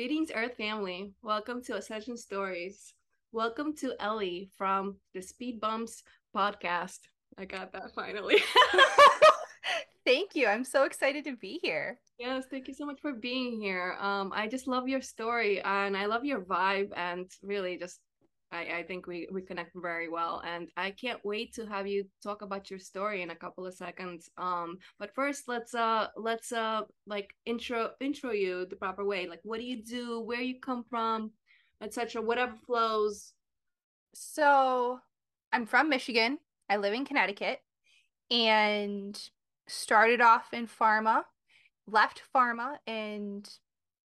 Greetings, Earth family. Welcome to Ascension Stories. Welcome to Ellie from the Speed Bumps podcast. I got that finally. thank you. I'm so excited to be here. Yes, thank you so much for being here. Um, I just love your story and I love your vibe and really just I, I think we, we connect very well and I can't wait to have you talk about your story in a couple of seconds. Um, but first let's uh let's uh like intro intro you the proper way. Like what do you do, where you come from, etc. Whatever flows. So I'm from Michigan. I live in Connecticut and started off in pharma, left pharma, and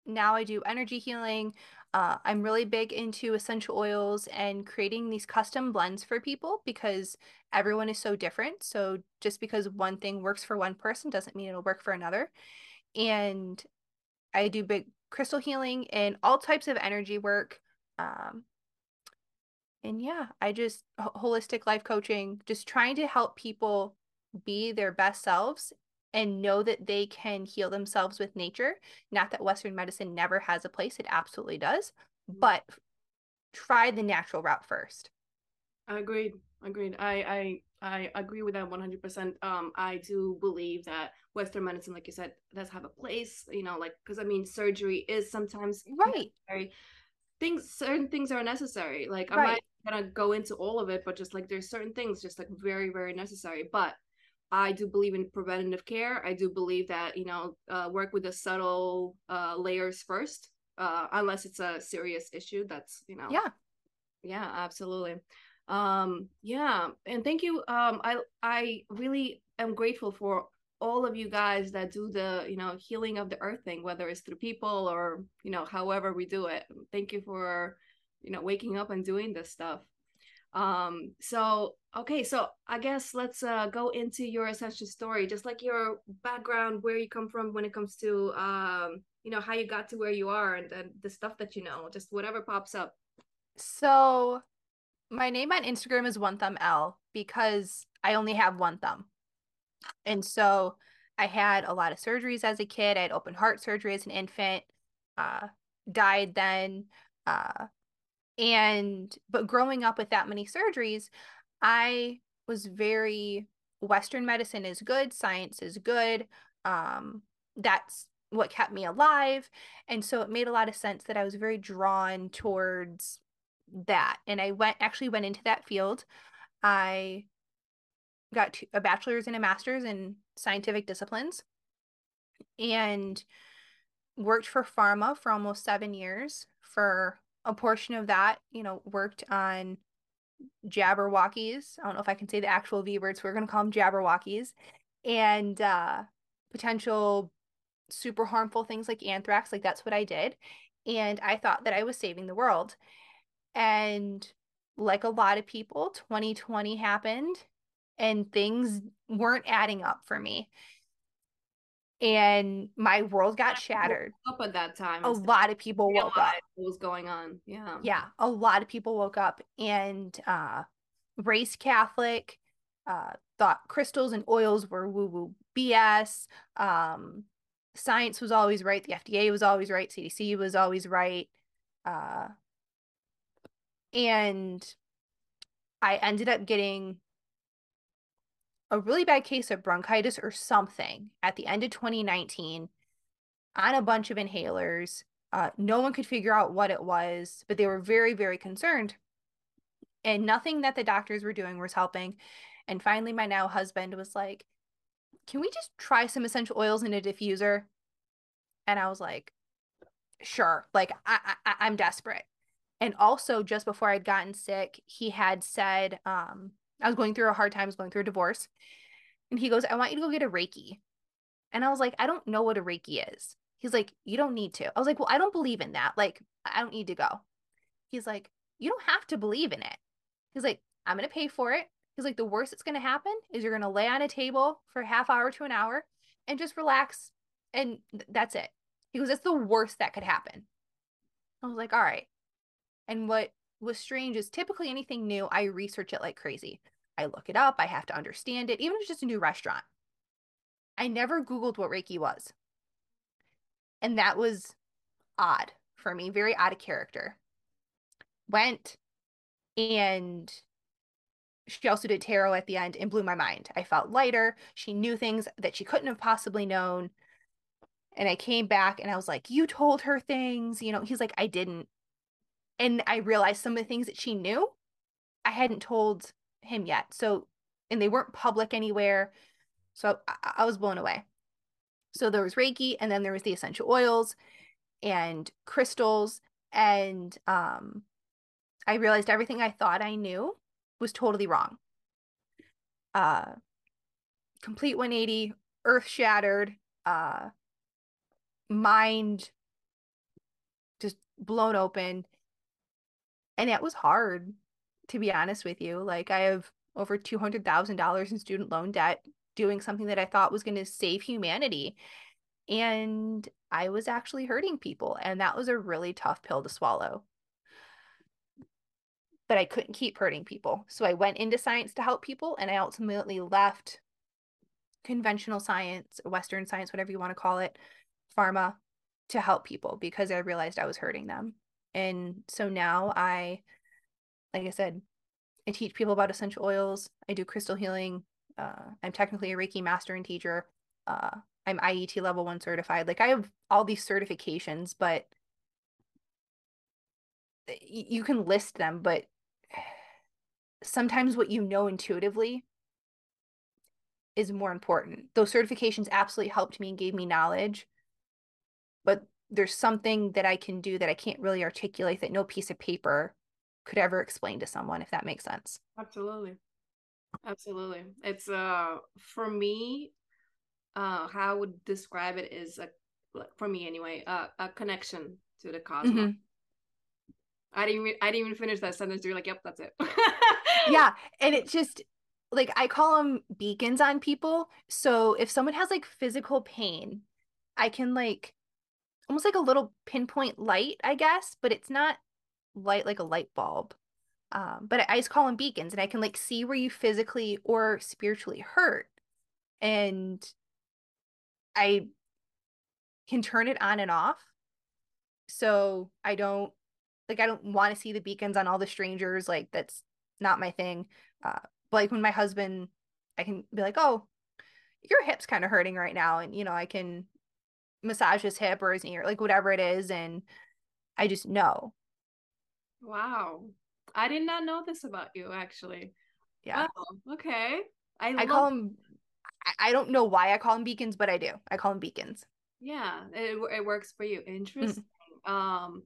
now I do energy healing. Uh, I'm really big into essential oils and creating these custom blends for people because everyone is so different. So just because one thing works for one person doesn't mean it'll work for another. And I do big crystal healing and all types of energy work. Um, and yeah, I just holistic life coaching, just trying to help people be their best selves and know that they can heal themselves with nature. Not that Western medicine never has a place, it absolutely does, mm-hmm. but try the natural route first. Agreed. Agreed. I I I agree with that 100%. Um I do believe that western medicine like you said does have a place, you know, like cuz I mean surgery is sometimes right. Necessary. Things certain things are necessary. Like. I'm not going to go into all of it, but just like there's certain things just like very very necessary. But I do believe in preventative care. I do believe that you know uh, work with the subtle uh, layers first, uh, unless it's a serious issue. That's you know. Yeah. Yeah, absolutely. Um, yeah, and thank you. Um, I I really am grateful for all of you guys that do the you know healing of the earth thing, whether it's through people or you know however we do it. Thank you for you know waking up and doing this stuff. Um, so okay, so I guess let's uh go into your essential story, just like your background, where you come from when it comes to um, you know, how you got to where you are and, and the stuff that you know, just whatever pops up. So my name on Instagram is one thumb L because I only have one thumb. And so I had a lot of surgeries as a kid. I had open heart surgery as an infant, uh, died then, uh, and but growing up with that many surgeries i was very western medicine is good science is good um that's what kept me alive and so it made a lot of sense that i was very drawn towards that and i went actually went into that field. I got a bachelor's and a master's in scientific disciplines and worked for pharma for almost seven years for a portion of that, you know, worked on Jabberwockies. I don't know if I can say the actual V words. We're going to call them Jabberwockies and uh, potential super harmful things like anthrax. Like that's what I did. And I thought that I was saving the world. And like a lot of people, 2020 happened and things weren't adding up for me and my world got shattered. Up at that time, a lot of people woke up. What was going on? Yeah, yeah, a lot of people woke up and uh, race Catholic, uh, thought crystals and oils were woo woo BS. Um, science was always right. The FDA was always right. CDC was always right. Uh, and I ended up getting a really bad case of bronchitis or something at the end of 2019 on a bunch of inhalers. Uh, no one could figure out what it was, but they were very, very concerned. And nothing that the doctors were doing was helping. And finally, my now husband was like, Can we just try some essential oils in a diffuser? And I was like, Sure. Like, I, I, I'm desperate. And also, just before I'd gotten sick, he had said, um, I was going through a hard time, I was going through a divorce. And he goes, I want you to go get a Reiki. And I was like, I don't know what a Reiki is. He's like, You don't need to. I was like, Well, I don't believe in that. Like, I don't need to go. He's like, You don't have to believe in it. He's like, I'm going to pay for it. He's like, The worst that's going to happen is you're going to lay on a table for a half hour to an hour and just relax. And th- that's it. He goes, That's the worst that could happen. I was like, All right. And what was strange is typically anything new, I research it like crazy. I look it up, I have to understand it, even if it's just a new restaurant. I never Googled what Reiki was. And that was odd for me, very out of character. Went and she also did tarot at the end and blew my mind. I felt lighter. She knew things that she couldn't have possibly known. And I came back and I was like, You told her things. You know, he's like, I didn't. And I realized some of the things that she knew, I hadn't told him yet. So, and they weren't public anywhere. So I, I was blown away. So there was Reiki, and then there was the essential oils and crystals. And um, I realized everything I thought I knew was totally wrong. Uh, complete 180, earth shattered, uh, mind just blown open. And it was hard, to be honest with you. Like, I have over $200,000 in student loan debt doing something that I thought was going to save humanity. And I was actually hurting people. And that was a really tough pill to swallow but I couldn't keep hurting people. So I went into science to help people and I ultimately left conventional science, Western science, whatever you want to call it, pharma to help people because I realized I was hurting them. And so now I, like I said, I teach people about essential oils. I do crystal healing. Uh, I'm technically a Reiki master and teacher. Uh, I'm IET level one certified. Like I have all these certifications, but you can list them, but sometimes what you know intuitively is more important. Those certifications absolutely helped me and gave me knowledge, but there's something that I can do that I can't really articulate that no piece of paper could ever explain to someone, if that makes sense. Absolutely. Absolutely. It's uh for me, uh how I would describe it is a for me anyway, uh, a connection to the cosmos. Mm-hmm. I didn't even I didn't even finish that sentence. You're like, yep, that's it. yeah. And it just like I call them beacons on people. So if someone has like physical pain, I can like almost like a little pinpoint light, I guess, but it's not light like a light bulb. Um, but I just call them beacons and I can like see where you physically or spiritually hurt. And I can turn it on and off. So I don't like I don't want to see the beacons on all the strangers. Like that's not my thing. Uh, but like when my husband, I can be like, oh, your hip's kind of hurting right now, and you know I can massage his hip or his ear, like whatever it is, and I just know. Wow, I did not know this about you actually. Yeah. Oh, okay. I, I call them. I don't know why I call them beacons, but I do. I call them beacons. Yeah, it it works for you. Interesting. Mm. Um,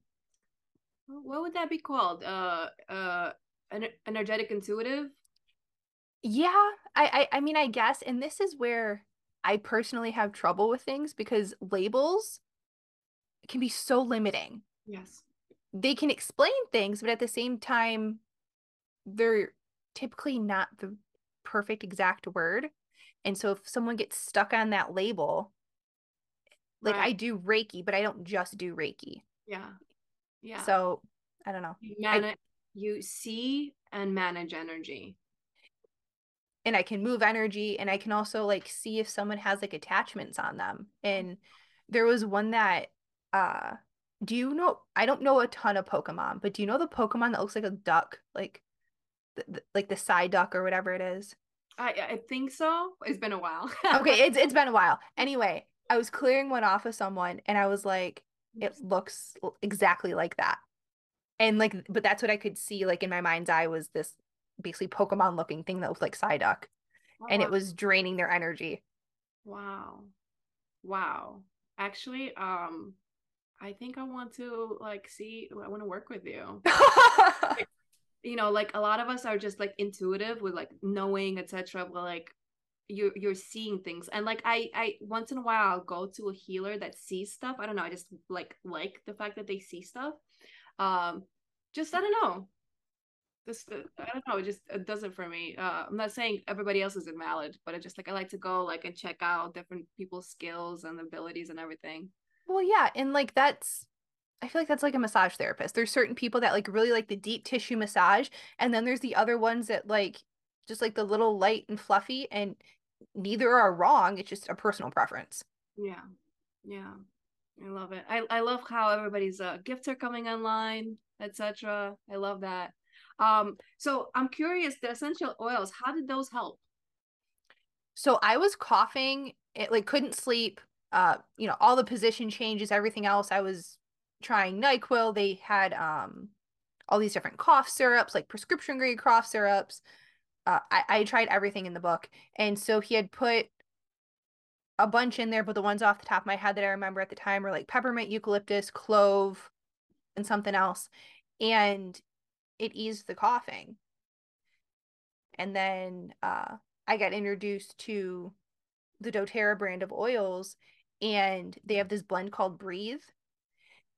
what would that be called? Uh, uh, an energetic intuitive. Yeah, I, I, I mean, I guess, and this is where I personally have trouble with things because labels can be so limiting. Yes, they can explain things, but at the same time, they're typically not the perfect exact word. And so if someone gets stuck on that label, like right. I do Reiki, but I don't just do Reiki. Yeah. Yeah. So I don't know. You I, you see and manage energy. And I can move energy and I can also like see if someone has like attachments on them. And there was one that uh do you know I don't know a ton of Pokemon, but do you know the Pokemon that looks like a duck? Like the, the, like the Psyduck or whatever it is? I I think so. It's been a while. okay, it's it's been a while. Anyway, I was clearing one off of someone and I was like, it looks exactly like that and like but that's what i could see like in my mind's eye was this basically pokemon looking thing that looked like psyduck oh, and it was draining their energy. Wow. Wow. Actually um i think i want to like see i want to work with you. You know like a lot of us are just like intuitive with like knowing etc but like you're you're seeing things. And like i i once in a while i'll go to a healer that sees stuff. I don't know i just like like the fact that they see stuff. Um just i don't know this i don't know it just it does it for me uh i'm not saying everybody else is invalid but i just like i like to go like and check out different people's skills and abilities and everything well yeah and like that's I feel like that's like a massage therapist. There's certain people that like really like the deep tissue massage, and then there's the other ones that like just like the little light and fluffy and neither are wrong it's just a personal preference yeah yeah I love it. I, I love how everybody's uh, gifts are coming online, etc. I love that. Um, so I'm curious, the essential oils, how did those help? So I was coughing, it like couldn't sleep. Uh, you know, all the position changes, everything else. I was trying NyQuil. They had um all these different cough syrups, like prescription grade cough syrups. Uh, I, I tried everything in the book. And so he had put a bunch in there, but the ones off the top of my head that I remember at the time were like peppermint, eucalyptus, clove, and something else. And it eased the coughing. And then uh, I got introduced to the doTERRA brand of oils, and they have this blend called Breathe.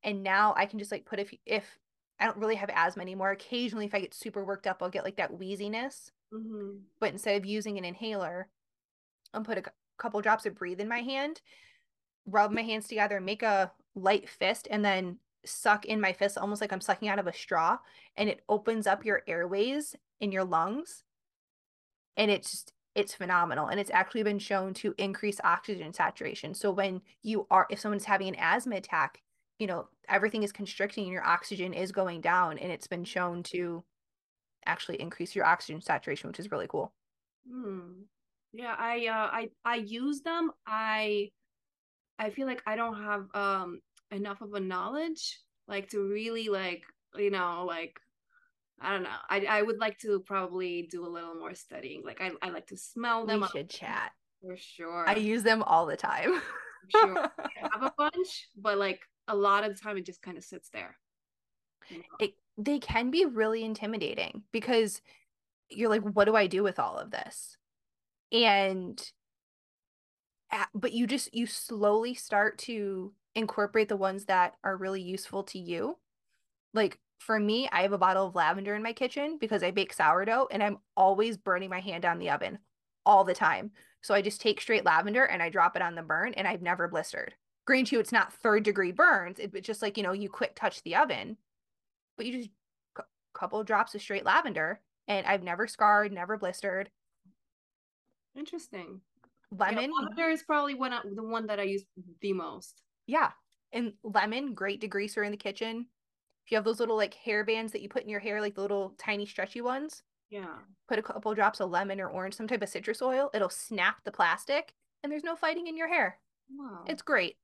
And now I can just like put if if I don't really have asthma anymore. Occasionally, if I get super worked up, I'll get like that wheeziness. Mm-hmm. But instead of using an inhaler, I'll put a couple drops of Breathe in my hand, rub my hands together, make a light fist, and then suck in my fist almost like I'm sucking out of a straw. And it opens up your airways in your lungs. And it's just, it's phenomenal. And it's actually been shown to increase oxygen saturation. So when you are, if someone's having an asthma attack, you know, everything is constricting and your oxygen is going down. And it's been shown to actually increase your oxygen saturation, which is really cool. Hmm. Yeah, I uh I I use them. I I feel like I don't have um enough of a knowledge like to really like you know like I don't know. I I would like to probably do a little more studying. Like I I like to smell them. We should chat. For sure. I use them all the time. sure. I have a bunch, but like a lot of the time it just kind of sits there. You know? It they can be really intimidating because you're like, what do I do with all of this? And but you just you slowly start to incorporate the ones that are really useful to you. Like for me, I have a bottle of lavender in my kitchen because I bake sourdough and I'm always burning my hand on the oven all the time. So I just take straight lavender and I drop it on the burn and I've never blistered. Grant you, it's not third degree burns. It's just like, you know, you quick touch the oven, but you just a couple of drops of straight lavender and I've never scarred, never blistered. Interesting. Lemon. Yeah, lavender is probably one the one that I use the most. Yeah. And lemon, great degreaser in the kitchen. If you have those little like hair bands that you put in your hair, like the little tiny stretchy ones. Yeah. Put a couple drops of lemon or orange, some type of citrus oil. It'll snap the plastic and there's no fighting in your hair. Wow. It's great.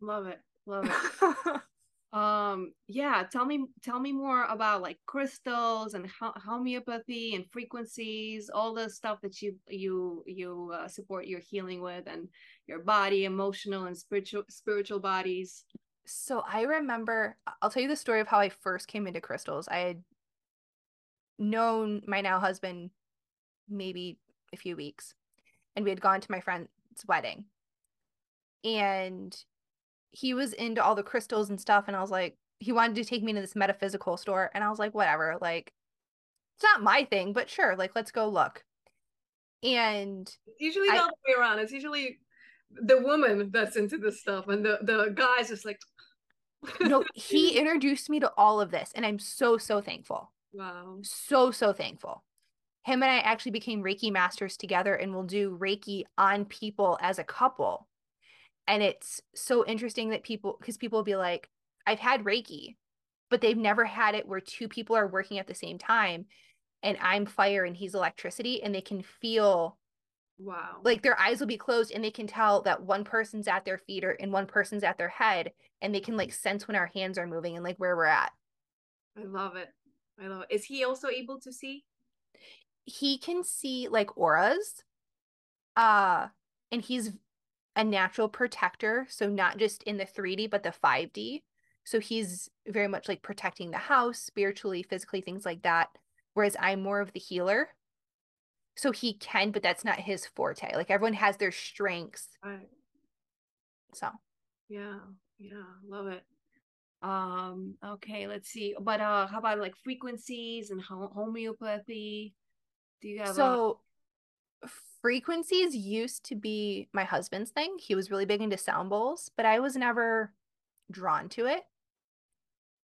Love it. Love it. um yeah tell me tell me more about like crystals and homeopathy and frequencies all the stuff that you you you uh, support your healing with and your body emotional and spiritual spiritual bodies. So i remember i'll tell you the story of how i first came into crystals. I had known my now husband maybe a few weeks and we had gone to my friend's wedding. And he was into all the crystals and stuff and I was like he wanted to take me to this metaphysical store and I was like whatever like it's not my thing but sure like let's go look. And it's usually I, the other way around. It's usually the woman that's into this stuff and the the guys just like no he introduced me to all of this and I'm so so thankful. Wow. So so thankful. Him and I actually became Reiki masters together and we'll do Reiki on people as a couple and it's so interesting that people, because people will be like, I've had Reiki, but they've never had it where two people are working at the same time and I'm fire and he's electricity and they can feel wow. like their eyes will be closed and they can tell that one person's at their feet or and one person's at their head and they can like sense when our hands are moving and like where we're at. I love it. I love it is he also able to see? He can see like auras uh and he's a natural protector. So, not just in the 3D, but the 5D. So, he's very much like protecting the house spiritually, physically, things like that. Whereas I'm more of the healer. So, he can, but that's not his forte. Like, everyone has their strengths. Right. So, yeah, yeah, love it. Um, okay, let's see. But uh how about like frequencies and homeopathy? Do you have so frequencies used to be my husband's thing. He was really big into sound bowls, but I was never drawn to it.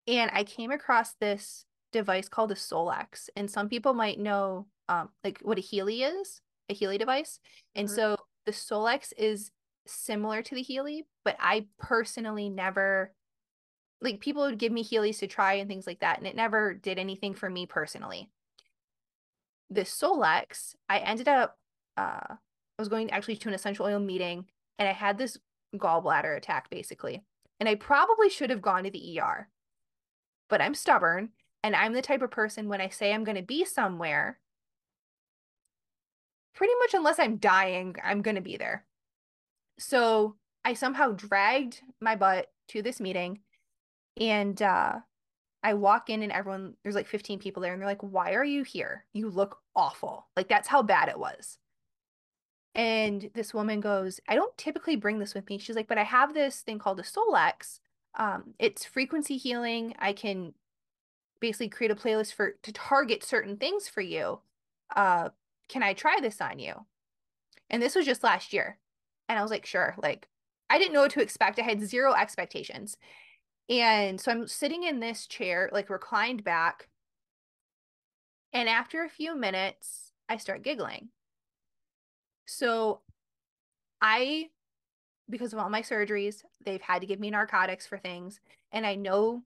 And I came across this device called a Solex. And some people might know um, like what a Healy is, a Healy device. And mm-hmm. so the Solex is similar to the Healy, but I personally never like people would give me Healys to try and things like that, and it never did anything for me personally. The Solex, I ended up uh I was going actually to an essential oil meeting and I had this gallbladder attack basically. And I probably should have gone to the ER. But I'm stubborn and I'm the type of person when I say I'm going to be somewhere, pretty much unless I'm dying, I'm going to be there. So I somehow dragged my butt to this meeting and uh, I walk in and everyone, there's like 15 people there and they're like, why are you here? You look awful. Like that's how bad it was. And this woman goes, I don't typically bring this with me. She's like, but I have this thing called a Solex. Um, it's frequency healing. I can basically create a playlist for to target certain things for you. Uh, can I try this on you? And this was just last year. And I was like, sure. Like, I didn't know what to expect. I had zero expectations. And so I'm sitting in this chair, like reclined back. And after a few minutes, I start giggling. So I, because of all my surgeries, they've had to give me narcotics for things. And I know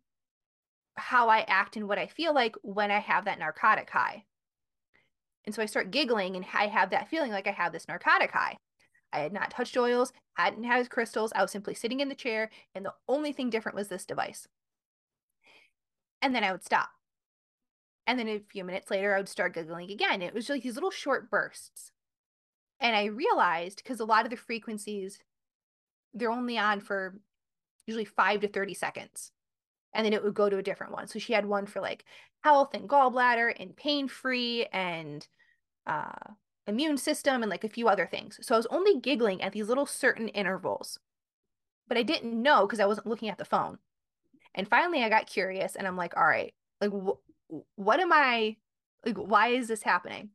how I act and what I feel like when I have that narcotic high. And so I start giggling and I have that feeling like I have this narcotic high. I had not touched oils, hadn't had crystals. I was simply sitting in the chair, and the only thing different was this device. And then I would stop. And then a few minutes later, I would start giggling again. It was like these little short bursts. And I realized because a lot of the frequencies, they're only on for usually five to 30 seconds. And then it would go to a different one. So she had one for like health and gallbladder and pain free and uh, immune system and like a few other things. So I was only giggling at these little certain intervals, but I didn't know because I wasn't looking at the phone. And finally, I got curious and I'm like, all right, like, wh- what am I, like, why is this happening?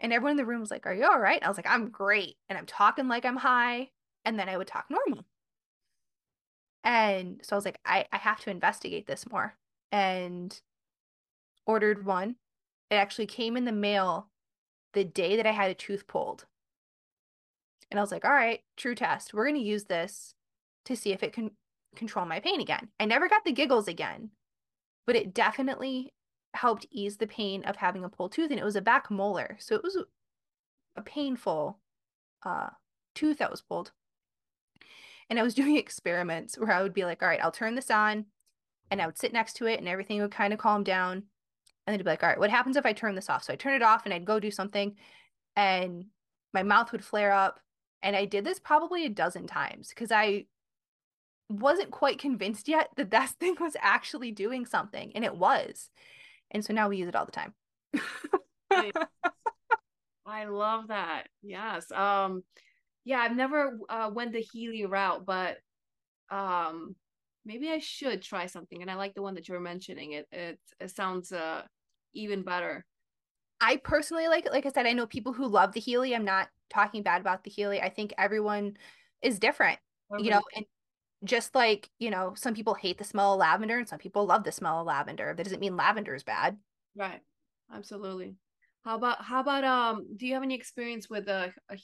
And everyone in the room was like, are you all right? I was like, I'm great. And I'm talking like I'm high. And then I would talk normal. And so I was like, I, I have to investigate this more. And ordered one. It actually came in the mail the day that I had a tooth pulled. And I was like, all right, true test. We're going to use this to see if it can control my pain again. I never got the giggles again, but it definitely helped ease the pain of having a pulled tooth. And it was a back molar. So it was a painful uh, tooth that was pulled. And I was doing experiments where I would be like, all right, I'll turn this on. And I would sit next to it and everything would kind of calm down and then to be like, all right, what happens if I turn this off? So I turn it off and I'd go do something and my mouth would flare up. And I did this probably a dozen times because I wasn't quite convinced yet that that thing was actually doing something. And it was. And so now we use it all the time. I, I love that. Yes. Um, yeah, I've never uh, went the Healy route, but um, maybe I should try something. And I like the one that you were mentioning. It it, it sounds uh even better. I personally like it. Like I said, I know people who love the Healy. I'm not talking bad about the Healy. I think everyone is different, you know, and just like, you know, some people hate the smell of lavender and some people love the smell of lavender. That doesn't mean lavender is bad. Right. Absolutely. How about how about um do you have any experience with a, a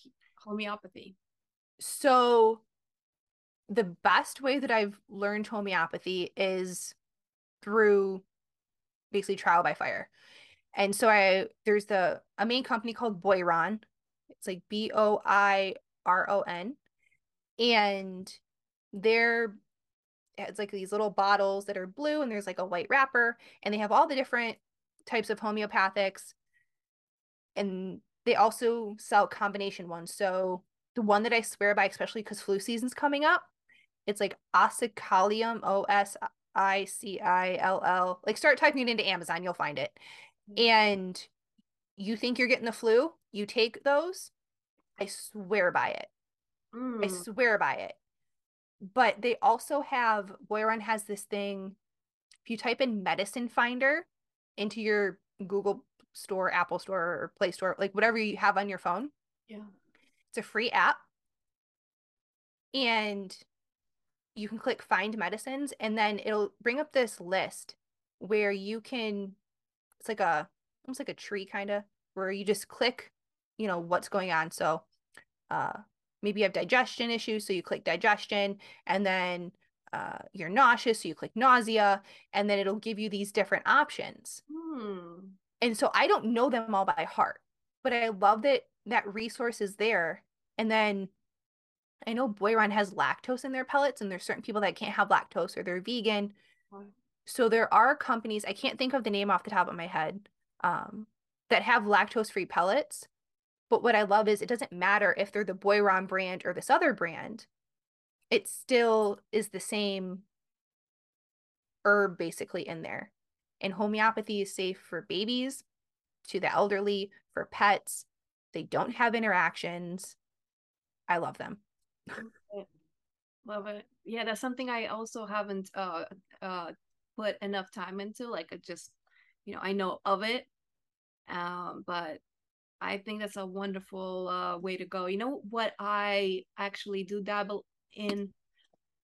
homeopathy? So the best way that I've learned homeopathy is through basically trial by fire. And so I there's the a main company called Boiron. It's like B O I R O N. And they're it's like these little bottles that are blue and there's like a white wrapper and they have all the different types of homeopathics and they also sell combination ones so the one that i swear by especially because flu season's coming up it's like oxicillium o-s I C I L L. Like start typing it into Amazon, you'll find it. Mm-hmm. And you think you're getting the flu, you take those. I swear by it. Mm. I swear by it. But they also have Boiron has this thing. If you type in medicine finder into your Google store, Apple store, or Play Store, like whatever you have on your phone. Yeah. It's a free app. And you can click find medicines and then it'll bring up this list where you can it's like a almost like a tree kind of where you just click you know what's going on so uh maybe you have digestion issues, so you click digestion, and then uh, you're nauseous, so you click nausea, and then it'll give you these different options. Hmm. And so I don't know them all by heart, but I love that that resource is there. And then I know Boiron has lactose in their pellets, and there's certain people that can't have lactose or they're vegan. So there are companies, I can't think of the name off the top of my head, um, that have lactose free pellets. But what I love is it doesn't matter if they're the Boiron brand or this other brand, it still is the same herb basically in there. And homeopathy is safe for babies, to the elderly, for pets. They don't have interactions. I love them. Love it. Yeah, that's something I also haven't uh uh put enough time into. Like I just, you know, I know of it. Um, but I think that's a wonderful uh way to go. You know what I actually do dabble in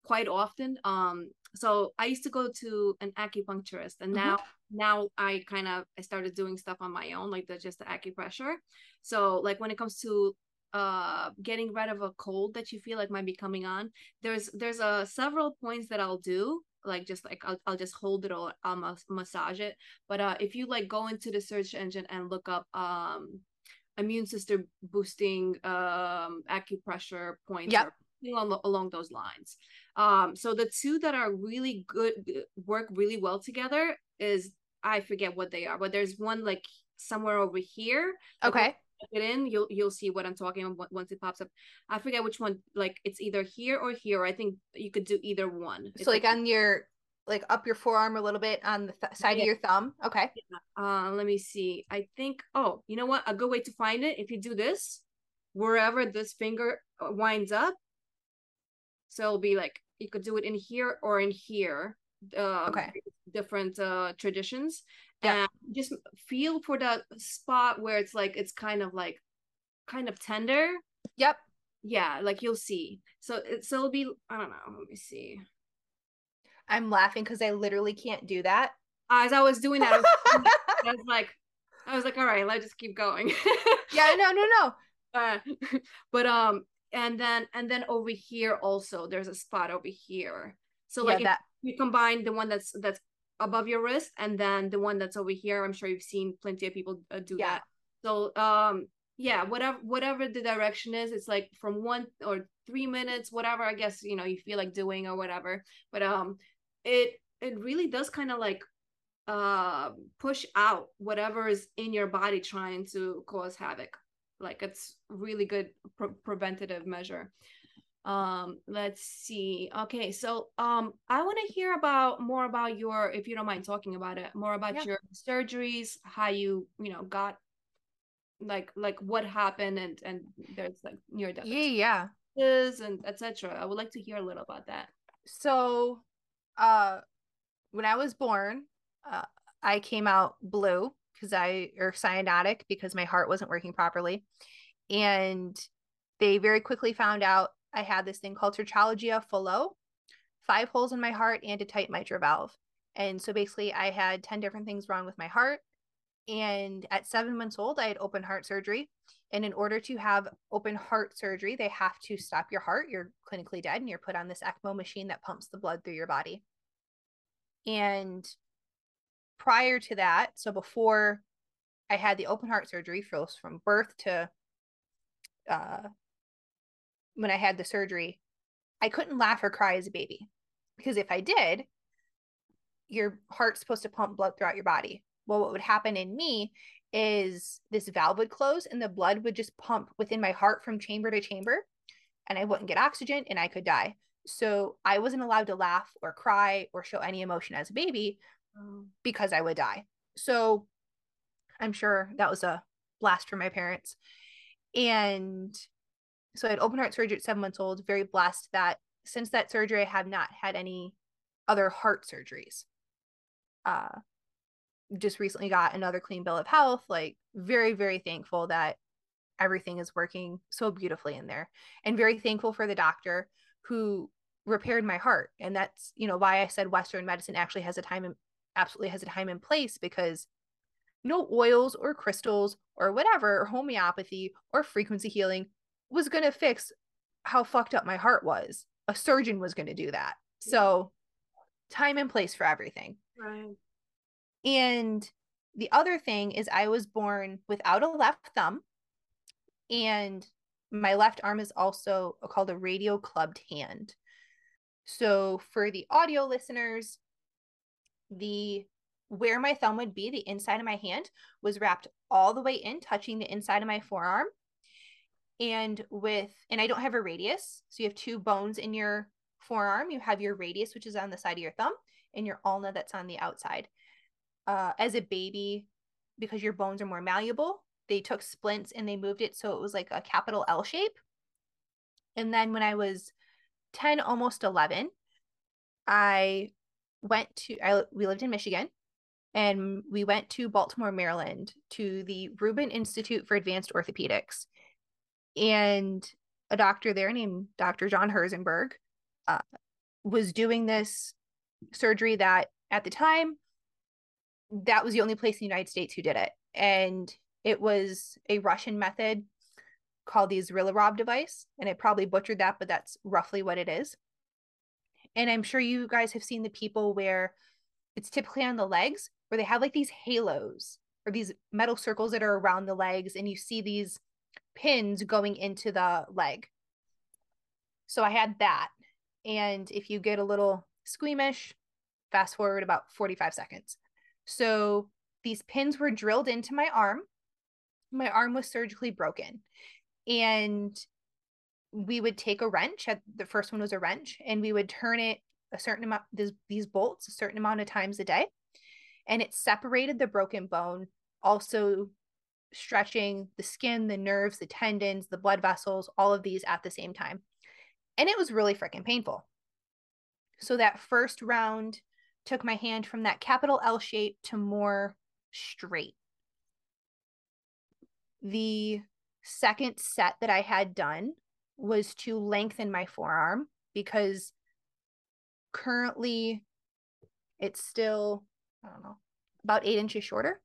quite often. Um so I used to go to an acupuncturist and now mm-hmm. now I kind of I started doing stuff on my own, like the just the acupressure. So like when it comes to uh getting rid of a cold that you feel like might be coming on there's there's a uh, several points that i'll do like just like i'll, I'll just hold it or i'll mas- massage it but uh if you like go into the search engine and look up um immune system boosting um acupressure points yep. along, along those lines um so the two that are really good work really well together is i forget what they are but there's one like somewhere over here okay it in, you'll you'll see what I'm talking about once it pops up. I forget which one. Like it's either here or here. I think you could do either one. It's so like, like, on your like up your forearm a little bit on the th- side yeah. of your thumb. Okay. Yeah. Uh, let me see. I think. Oh, you know what? A good way to find it if you do this, wherever this finger uh, winds up. So it'll be like you could do it in here or in here. Uh, okay. Different uh traditions yeah. and just feel for that spot where it's like it's kind of like kind of tender yep yeah like you'll see so it so it'll be i don't know let me see i'm laughing because i literally can't do that. As i was doing that I was, I was like i was like all right let's just keep going. Yeah no no no. Uh, but um and then and then over here also there's a spot over here. So like yeah, that you combine the one that's that's above your wrist and then the one that's over here i'm sure you've seen plenty of people uh, do yeah. that. So um yeah whatever whatever the direction is it's like from one or three minutes whatever i guess you know you feel like doing or whatever. But um it it really does kind of like uh push out whatever is in your body trying to cause havoc. Like it's really good pre- preventative measure. Um let's see. Okay so um i want to hear about more about your if you don't mind talking about it more about yeah. your surgeries how you you know got like like what happened and and there's like near death yeah. yeah and etc i would like to hear a little about that. So uh when i was born uh, i came out blue because i or cyanotic because my heart wasn't working properly and they very quickly found out I had this thing called tetralogy of Fallot, five holes in my heart and a tight mitral valve. And so basically, I had 10 different things wrong with my heart. And at seven months old, I had open heart surgery. And in order to have open heart surgery, they have to stop your heart. You're clinically dead and you're put on this ECMO machine that pumps the blood through your body. And prior to that, so before I had the open heart surgery, from birth to uh, when I had the surgery, I couldn't laugh or cry as a baby because if I did, your heart's supposed to pump blood throughout your body. Well, what would happen in me is this valve would close and the blood would just pump within my heart from chamber to chamber, and I wouldn't get oxygen and I could die. So I wasn't allowed to laugh or cry or show any emotion as a baby oh. because I would die. So I'm sure that was a blast for my parents. And so I had open heart surgery at seven months old. Very blessed that since that surgery, I have not had any other heart surgeries. Uh, just recently got another clean bill of health. Like very, very thankful that everything is working so beautifully in there, and very thankful for the doctor who repaired my heart. And that's you know why I said Western medicine actually has a time in, absolutely has a time and place because no oils or crystals or whatever or homeopathy or frequency healing was going to fix how fucked up my heart was. A surgeon was going to do that. So, time and place for everything. Right. And the other thing is, I was born without a left thumb, and my left arm is also called a radio clubbed hand. So, for the audio listeners, the where my thumb would be, the inside of my hand, was wrapped all the way in, touching the inside of my forearm. And with, and I don't have a radius. So you have two bones in your forearm. You have your radius, which is on the side of your thumb, and your ulna that's on the outside. Uh, as a baby, because your bones are more malleable, they took splints and they moved it so it was like a capital L shape. And then when I was 10, almost 11, I went to, I, we lived in Michigan and we went to Baltimore, Maryland to the Rubin Institute for Advanced Orthopedics. And a doctor there named Dr. John Herzenberg uh, was doing this surgery that at the time, that was the only place in the United States who did it. And it was a Russian method called the Zrilorov device. And I probably butchered that, but that's roughly what it is. And I'm sure you guys have seen the people where it's typically on the legs where they have like these halos or these metal circles that are around the legs and you see these pins going into the leg. So I had that. And if you get a little squeamish, fast forward about 45 seconds. So these pins were drilled into my arm. My arm was surgically broken. And we would take a wrench. at The first one was a wrench, and we would turn it a certain amount, these, these bolts, a certain amount of times a day and it separated the broken bone, also stretching the skin, the nerves, the tendons, the blood vessels, all of these at the same time. And it was really freaking painful. So that first round took my hand from that capital L shape to more straight. The second set that I had done was to lengthen my forearm because currently it's still I don't know, about eight inches shorter.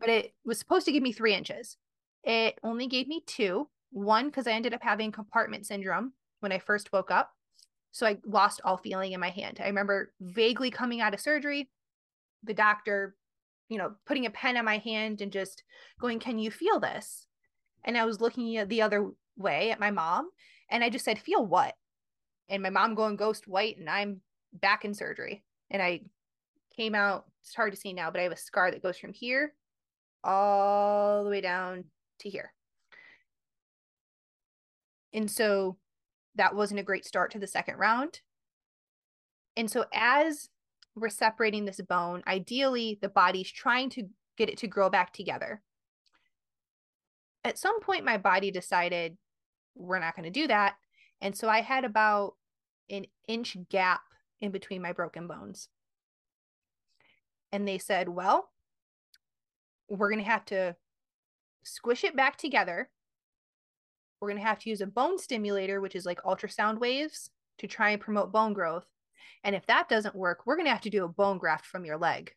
But it was supposed to give me three inches. It only gave me two. One, because I ended up having compartment syndrome when I first woke up. So I lost all feeling in my hand. I remember vaguely coming out of surgery, the doctor, you know, putting a pen on my hand and just going, Can you feel this? And I was looking the other way at my mom and I just said, Feel what? And my mom going ghost white and I'm back in surgery. And I came out. It's hard to see now, but I have a scar that goes from here all the way down to here. And so that wasn't a great start to the second round. And so as we're separating this bone, ideally the body's trying to get it to grow back together. At some point, my body decided we're not going to do that. And so I had about an inch gap in between my broken bones and they said, well, we're going to have to squish it back together. We're going to have to use a bone stimulator, which is like ultrasound waves, to try and promote bone growth. And if that doesn't work, we're going to have to do a bone graft from your leg.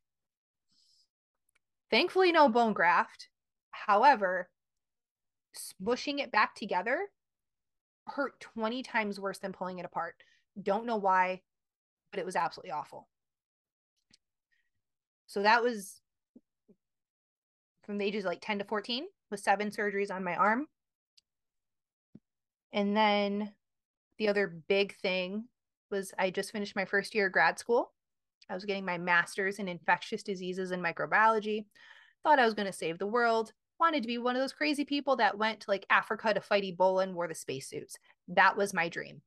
Thankfully, no bone graft. However, smushing it back together hurt 20 times worse than pulling it apart. Don't know why, but it was absolutely awful. So that was from the ages like 10 to 14 with seven surgeries on my arm. And then the other big thing was I just finished my first year of grad school. I was getting my master's in infectious diseases and microbiology. Thought I was going to save the world. Wanted to be one of those crazy people that went to like Africa to fight Ebola and wore the spacesuits. That was my dream.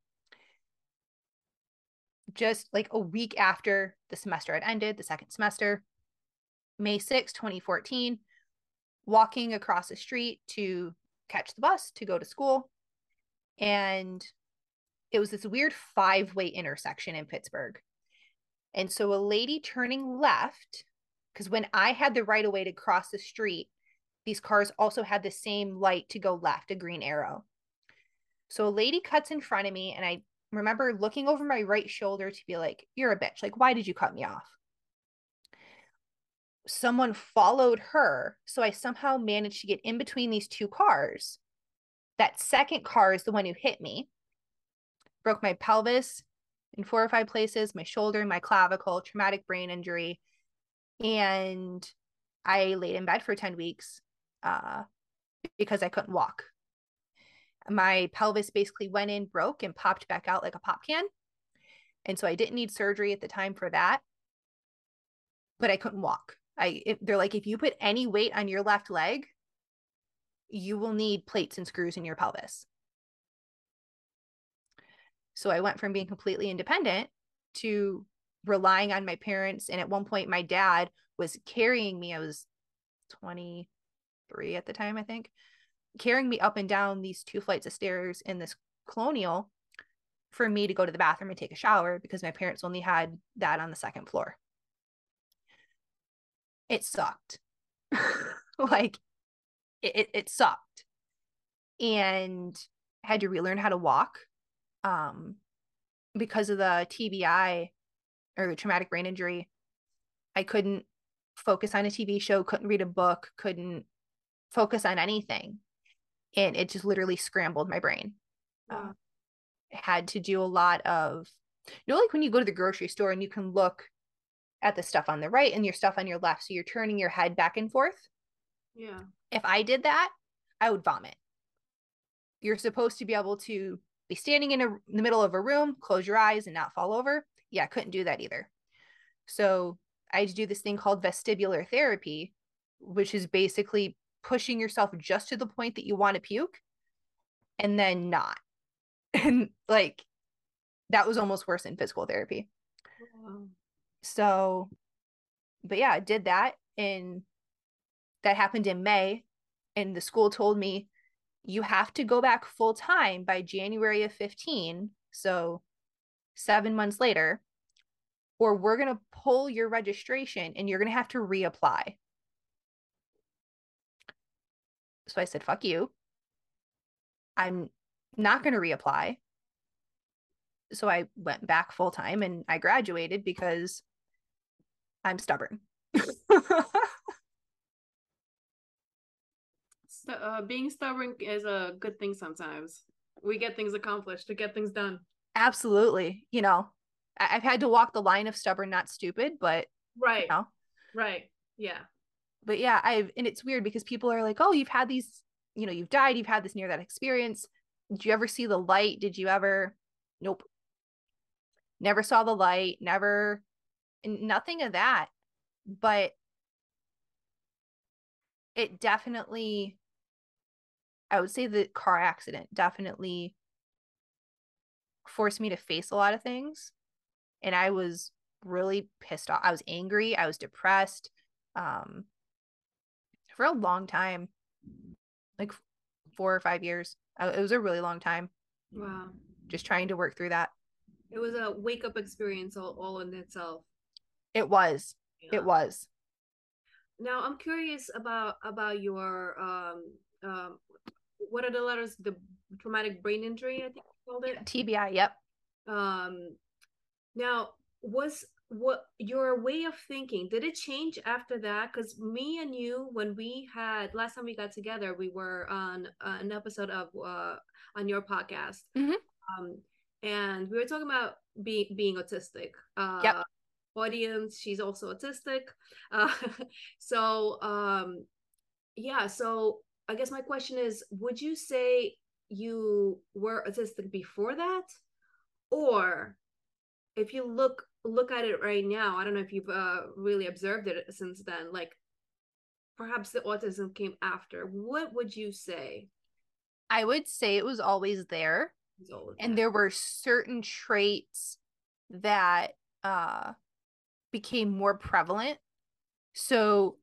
Just like a week after the semester had ended, the second semester, May 6, 2014, walking across the street to catch the bus to go to school. And it was this weird five way intersection in Pittsburgh. And so a lady turning left, because when I had the right of way to cross the street, these cars also had the same light to go left, a green arrow. So a lady cuts in front of me, and I remember looking over my right shoulder to be like, You're a bitch. Like, why did you cut me off? someone followed her. So I somehow managed to get in between these two cars. That second car is the one who hit me, broke my pelvis in four or five places, my shoulder, my clavicle, traumatic brain injury. And I laid in bed for 10 weeks uh, because I couldn't walk. My pelvis basically went in, broke, and popped back out like a pop can. And so I didn't need surgery at the time for that, but I couldn't walk. I if, they're like if you put any weight on your left leg, you will need plates and screws in your pelvis. So I went from being completely independent to relying on my parents and at one point my dad was carrying me. I was 23 at the time, I think, carrying me up and down these two flights of stairs in this colonial for me to go to the bathroom and take a shower because my parents only had that on the second floor. It sucked. like it, it, sucked. And I had to relearn how to walk um because of the TBI or the traumatic brain injury. I couldn't focus on a TV show, couldn't read a book, couldn't focus on anything. And it just literally scrambled my brain. Uh, had to do a lot of, you know, like when you go to the grocery store and you can look at the stuff on the right and your stuff on your left. So you're turning your head back and forth. Yeah. If I did that, I would vomit. You're supposed to be able to be standing in, a, in the middle of a room, close your eyes and not fall over. Yeah, I couldn't do that either. So I had to do this thing called vestibular therapy, which is basically pushing yourself just to the point that you want to puke and then not. And like that was almost worse than physical therapy. Wow. So, but yeah, I did that. And that happened in May. And the school told me, you have to go back full time by January of 15. So, seven months later, or we're going to pull your registration and you're going to have to reapply. So I said, fuck you. I'm not going to reapply. So I went back full time and I graduated because I'm stubborn. uh, being stubborn is a good thing sometimes. We get things accomplished to get things done. Absolutely. You know, I- have had to walk the line of stubborn, not stupid, but right. You know. Right. Yeah. But yeah, I've, and it's weird because people are like, oh, you've had these, you know, you've died, you've had this near that experience. Did you ever see the light? Did you ever? Nope. Never saw the light, never, nothing of that. But it definitely I would say the car accident definitely forced me to face a lot of things. And I was really pissed off. I was angry. I was depressed um, for a long time like four or five years. It was a really long time. Wow. Just trying to work through that. It was a wake up experience all, all in itself. It was. Yeah. It was. Now I'm curious about about your um um what are the letters? The traumatic brain injury, I think you called it. TBI. Yep. Um, now was what your way of thinking did it change after that because me and you when we had last time we got together we were on uh, an episode of uh, on your podcast mm-hmm. um, and we were talking about being being autistic uh, yep. audience she's also autistic uh, so um, yeah so I guess my question is would you say you were autistic before that? Or if you look look at it right now, I don't know if you've uh, really observed it since then, like perhaps the autism came after. What would you say? I would say it was always there. Always and there were certain traits that uh became more prevalent. So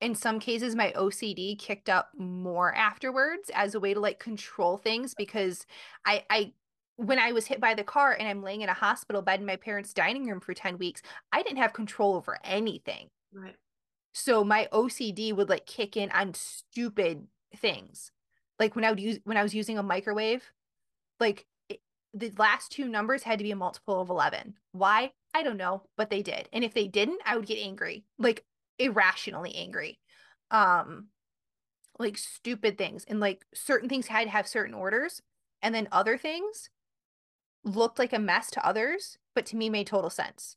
in some cases my OCD kicked up more afterwards as a way to like control things because I I when I was hit by the car and I'm laying in a hospital bed in my parents' dining room for 10 weeks, I didn't have control over anything. Right. So my OCD would like kick in on stupid things. Like when I would use when I was using a microwave, like it, the last two numbers had to be a multiple of 11. Why? I don't know, but they did. And if they didn't, I would get angry. Like irrationally angry. Um like stupid things and like certain things had to have certain orders and then other things looked like a mess to others but to me made total sense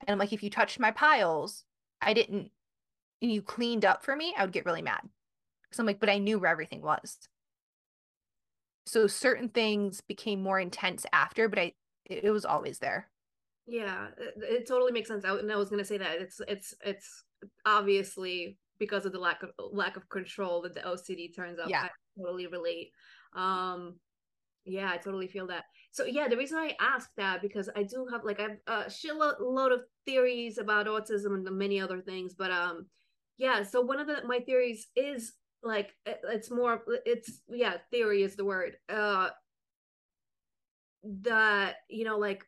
and i'm like if you touched my piles i didn't and you cleaned up for me i would get really mad so i'm like but i knew where everything was so certain things became more intense after but i it, was always there yeah it, it totally makes sense I, and i was going to say that it's it's it's obviously because of the lack of lack of control that the OCD turns up. Yeah. I totally relate. Um yeah, I totally feel that. So yeah, the reason I ask that because I do have like I've a shitload of theories about autism and many other things, but um yeah, so one of the my theories is like it's more it's yeah, theory is the word. Uh that you know like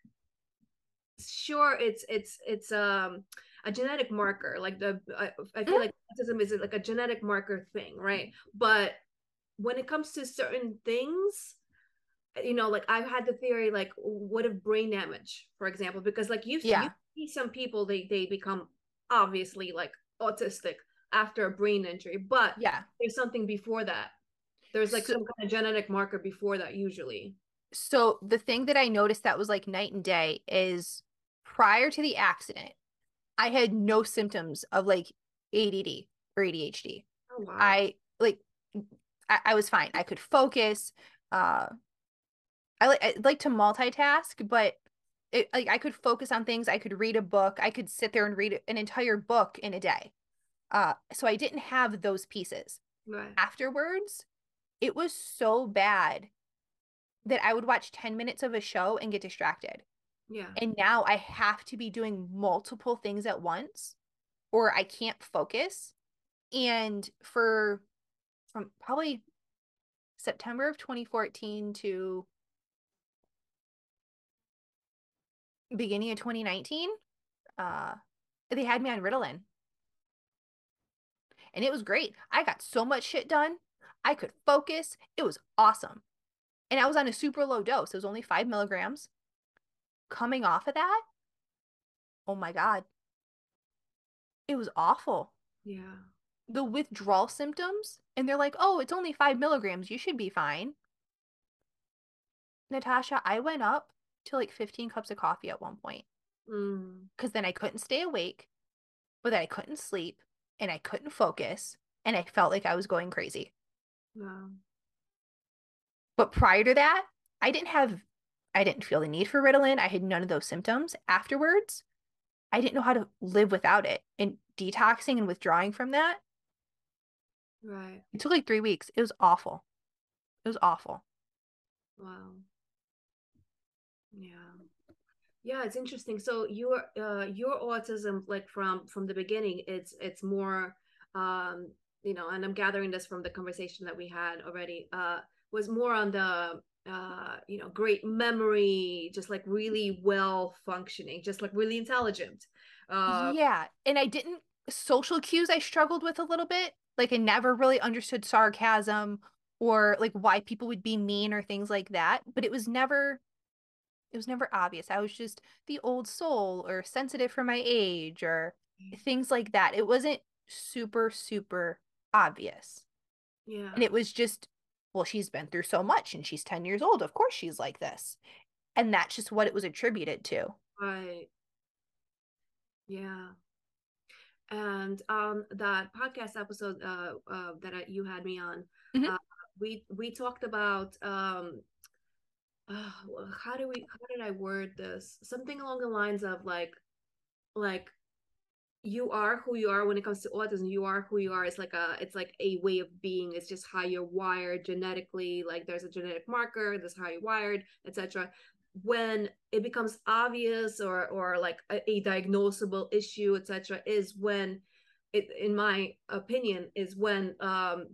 sure it's it's it's um a genetic marker like the i, I feel like autism is like a genetic marker thing right but when it comes to certain things you know like i've had the theory like what if brain damage for example because like you, yeah. you see some people they they become obviously like autistic after a brain injury but yeah there's something before that there's like so, some kind of genetic marker before that usually so the thing that i noticed that was like night and day is prior to the accident I had no symptoms of like ADD or ADHD. Oh, wow. I like I, I was fine. I could focus. Uh I like I like to multitask, but it like I could focus on things. I could read a book. I could sit there and read an entire book in a day. Uh so I didn't have those pieces. Right. Afterwards, it was so bad that I would watch 10 minutes of a show and get distracted. Yeah. And now I have to be doing multiple things at once or I can't focus. And for from probably September of 2014 to beginning of 2019, uh they had me on Ritalin. And it was great. I got so much shit done. I could focus. It was awesome. And I was on a super low dose. It was only five milligrams coming off of that, oh my God, it was awful. Yeah. The withdrawal symptoms, and they're like, oh, it's only five milligrams. You should be fine. Natasha, I went up to like 15 cups of coffee at one point. Because mm. then I couldn't stay awake, but then I couldn't sleep and I couldn't focus and I felt like I was going crazy. Wow. But prior to that, I didn't have I didn't feel the need for Ritalin. I had none of those symptoms. Afterwards, I didn't know how to live without it. And detoxing and withdrawing from that. Right. It took like three weeks. It was awful. It was awful. Wow. Yeah. Yeah, it's interesting. So your uh your autism, like from from the beginning, it's it's more um, you know, and I'm gathering this from the conversation that we had already, uh, was more on the uh, you know, great memory, just like really well functioning, just like really intelligent. Uh, yeah. And I didn't, social cues I struggled with a little bit. Like I never really understood sarcasm or like why people would be mean or things like that. But it was never, it was never obvious. I was just the old soul or sensitive for my age or mm. things like that. It wasn't super, super obvious. Yeah. And it was just well, she's been through so much and she's 10 years old. Of course she's like this. And that's just what it was attributed to. Right. Yeah. And um that podcast episode uh, uh that I, you had me on, mm-hmm. uh, we we talked about um uh, how do we how did I word this? Something along the lines of like like you are who you are when it comes to autism. You are who you are. It's like a it's like a way of being. It's just how you're wired genetically like there's a genetic marker this how you're wired etc when it becomes obvious or or like a, a diagnosable issue etc is when it in my opinion is when um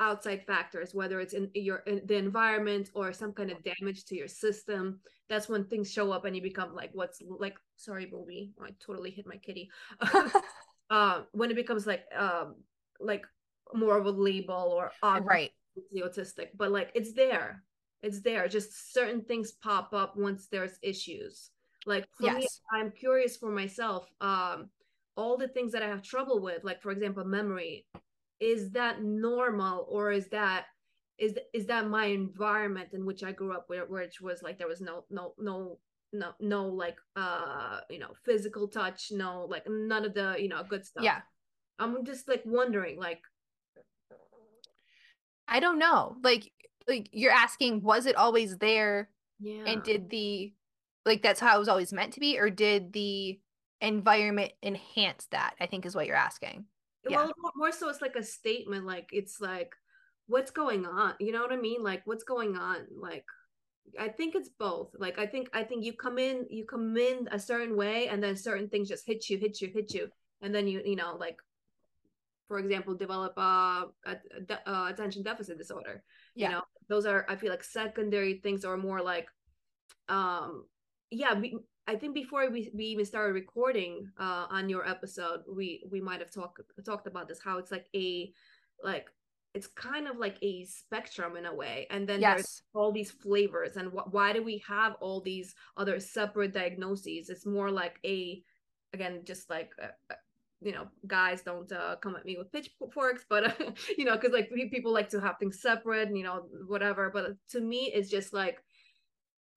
outside factors whether it's in your in the environment or some kind of damage to your system that's when things show up and you become like what's like sorry booby i totally hit my kitty. Uh, when it becomes like um like more of a label or right. the autistic but like it's there. It's there. Just certain things pop up once there's issues. Like for yes. me i'm curious for myself um all the things that i have trouble with like for example memory is that normal or is that is is that my environment in which I grew up where which was like there was no no no no no like uh you know physical touch no like none of the you know good stuff? Yeah. I'm just like wondering like i don't know. Like like you're asking was it always there? Yeah. and did the like that's how it was always meant to be or did the environment enhance that i think is what you're asking well more so it's like a statement like it's like what's going on you know what i mean like what's going on like I think it's both. Like I think I think you come in you come in a certain way and then certain things just hit you, hit you, hit you, and then you you know like, for example, develop uh, a, a, a attention deficit disorder. Yeah. You know, those are I feel like secondary things or more like, um, yeah. I think before we, we even started recording uh, on your episode, we we might have talked talked about this how it's like a like it's kind of like a spectrum in a way. And then yes. there's all these flavors and wh- why do we have all these other separate diagnoses? It's more like a again just like uh, uh you know guys don't uh, come at me with pitchforks but uh, you know because like people like to have things separate and, you know whatever. But to me it's just like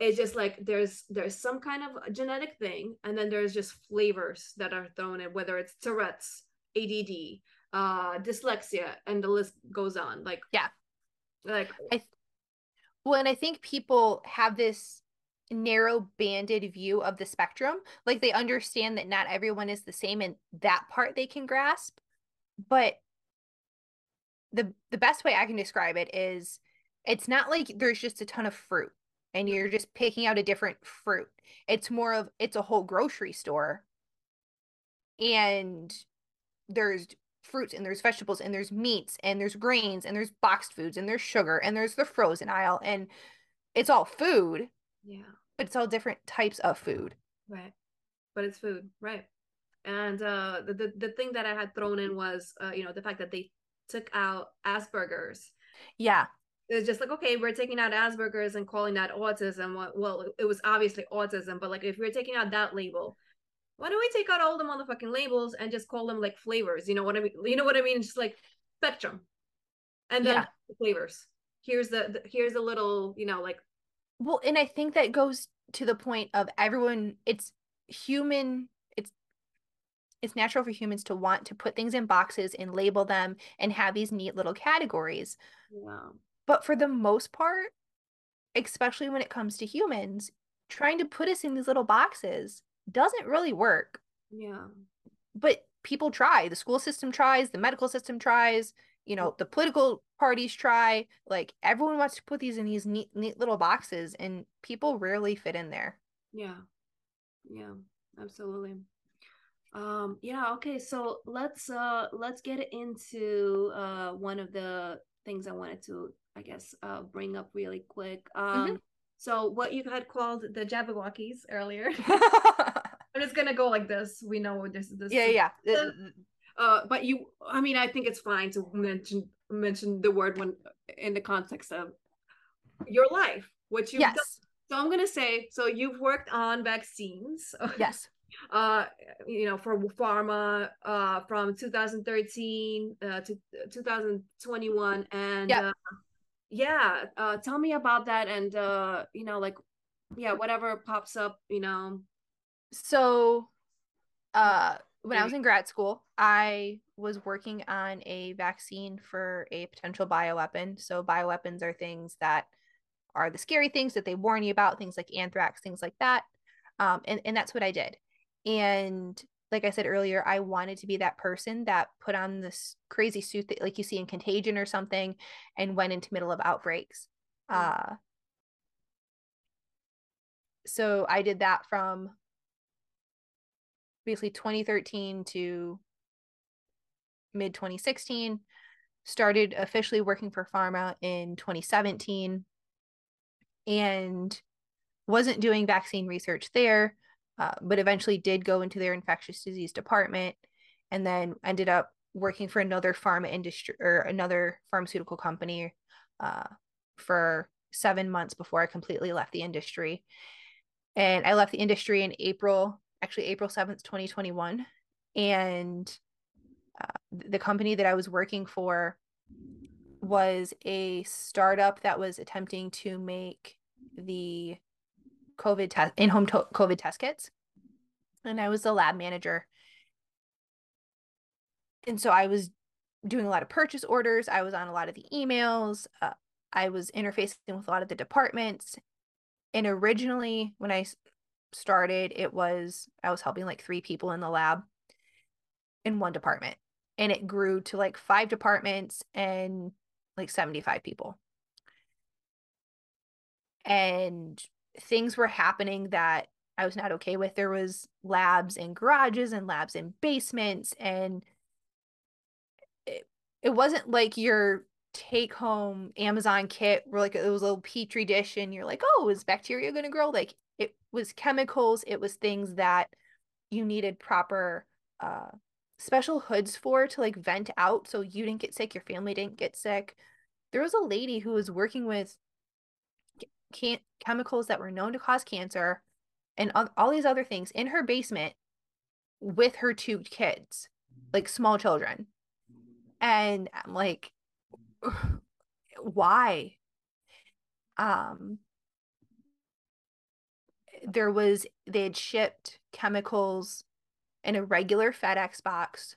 it's just like there's there's some kind of genetic thing and then there's just flavors that are thrown in whether it's tourette's add uh dyslexia and the list goes on like yeah. like I th- well and i think people have this narrow banded view of the spectrum like they understand that not everyone is the same and that part they can grasp but the the best way i can describe it is it's not like there's just a ton of fruit and you're just picking out a different fruit it's more of it's a whole grocery store and there's fruits and there's vegetables and there's meats and there's grains and there's boxed foods and there's sugar and there's the frozen aisle and it's all food. Yeah. But it's all different types of food. Right. But it's food, right? And uh the the, the thing that I had thrown in was uh you know the fact that they took out Asperger's. Yeah. It's just like okay, we're taking out Asperger's and calling that autism. Well, it was obviously autism, but like if we're taking out that label, why don't we take out all the motherfucking labels and just call them like flavors? You know what I mean? You know what I mean? Just like spectrum, and then yeah. flavors. Here's the, the here's a little, you know, like. Well, and I think that goes to the point of everyone. It's human. It's it's natural for humans to want to put things in boxes and label them and have these neat little categories. Yeah. But for the most part, especially when it comes to humans, trying to put us in these little boxes doesn't really work. Yeah. But people try. The school system tries, the medical system tries, you know, the political parties try. Like everyone wants to put these in these neat neat little boxes and people rarely fit in there. Yeah. Yeah, absolutely. Um yeah, okay. So let's uh let's get into uh one of the things I wanted to I guess uh bring up really quick. Um mm-hmm. So what you had called the Jabberwockies earlier. I'm just gonna go like this. We know this. This. Yeah, yeah. Uh, but you, I mean, I think it's fine to mention mention the word when in the context of your life, what you've yes. done. So I'm gonna say, so you've worked on vaccines. Yes. Uh, you know, for pharma, uh, from 2013 uh, to 2021, and yep. uh, yeah uh tell me about that and uh you know like yeah whatever pops up you know. So uh when i was in grad school i was working on a vaccine for a potential bioweapon. So bioweapons are things that are the scary things that they warn you about things like anthrax things like that um and, and that's what i did. And like I said earlier, I wanted to be that person that put on this crazy suit that like you see in Contagion or something and went into middle of outbreaks. Uh so I did that from basically 2013 to mid 2016 started officially working for pharma in 2017 and wasn't doing vaccine research there uh, but eventually did go into their infectious disease department and then ended up working for another pharma industry or another pharmaceutical company uh, for seven months before I completely left the industry. And I left the industry in April, actually April 7th, 2021. And uh, the company that I was working for was a startup that was attempting to make the COVID test in home to- COVID test kits. And I was the lab manager. And so I was doing a lot of purchase orders. I was on a lot of the emails. Uh, I was interfacing with a lot of the departments. And originally, when I started, it was I was helping like three people in the lab in one department. And it grew to like five departments and like 75 people. And things were happening that I was not okay with. There was labs in garages and labs in basements and it, it wasn't like your take home Amazon kit where like it was a little petri dish and you're like, oh, is bacteria going to grow? Like it was chemicals, it was things that you needed proper uh, special hoods for to like vent out so you didn't get sick, your family didn't get sick. There was a lady who was working with can- chemicals that were known to cause cancer and all these other things in her basement with her two kids, like small children. And I'm like, why? Um, there was, they had shipped chemicals in a regular FedEx box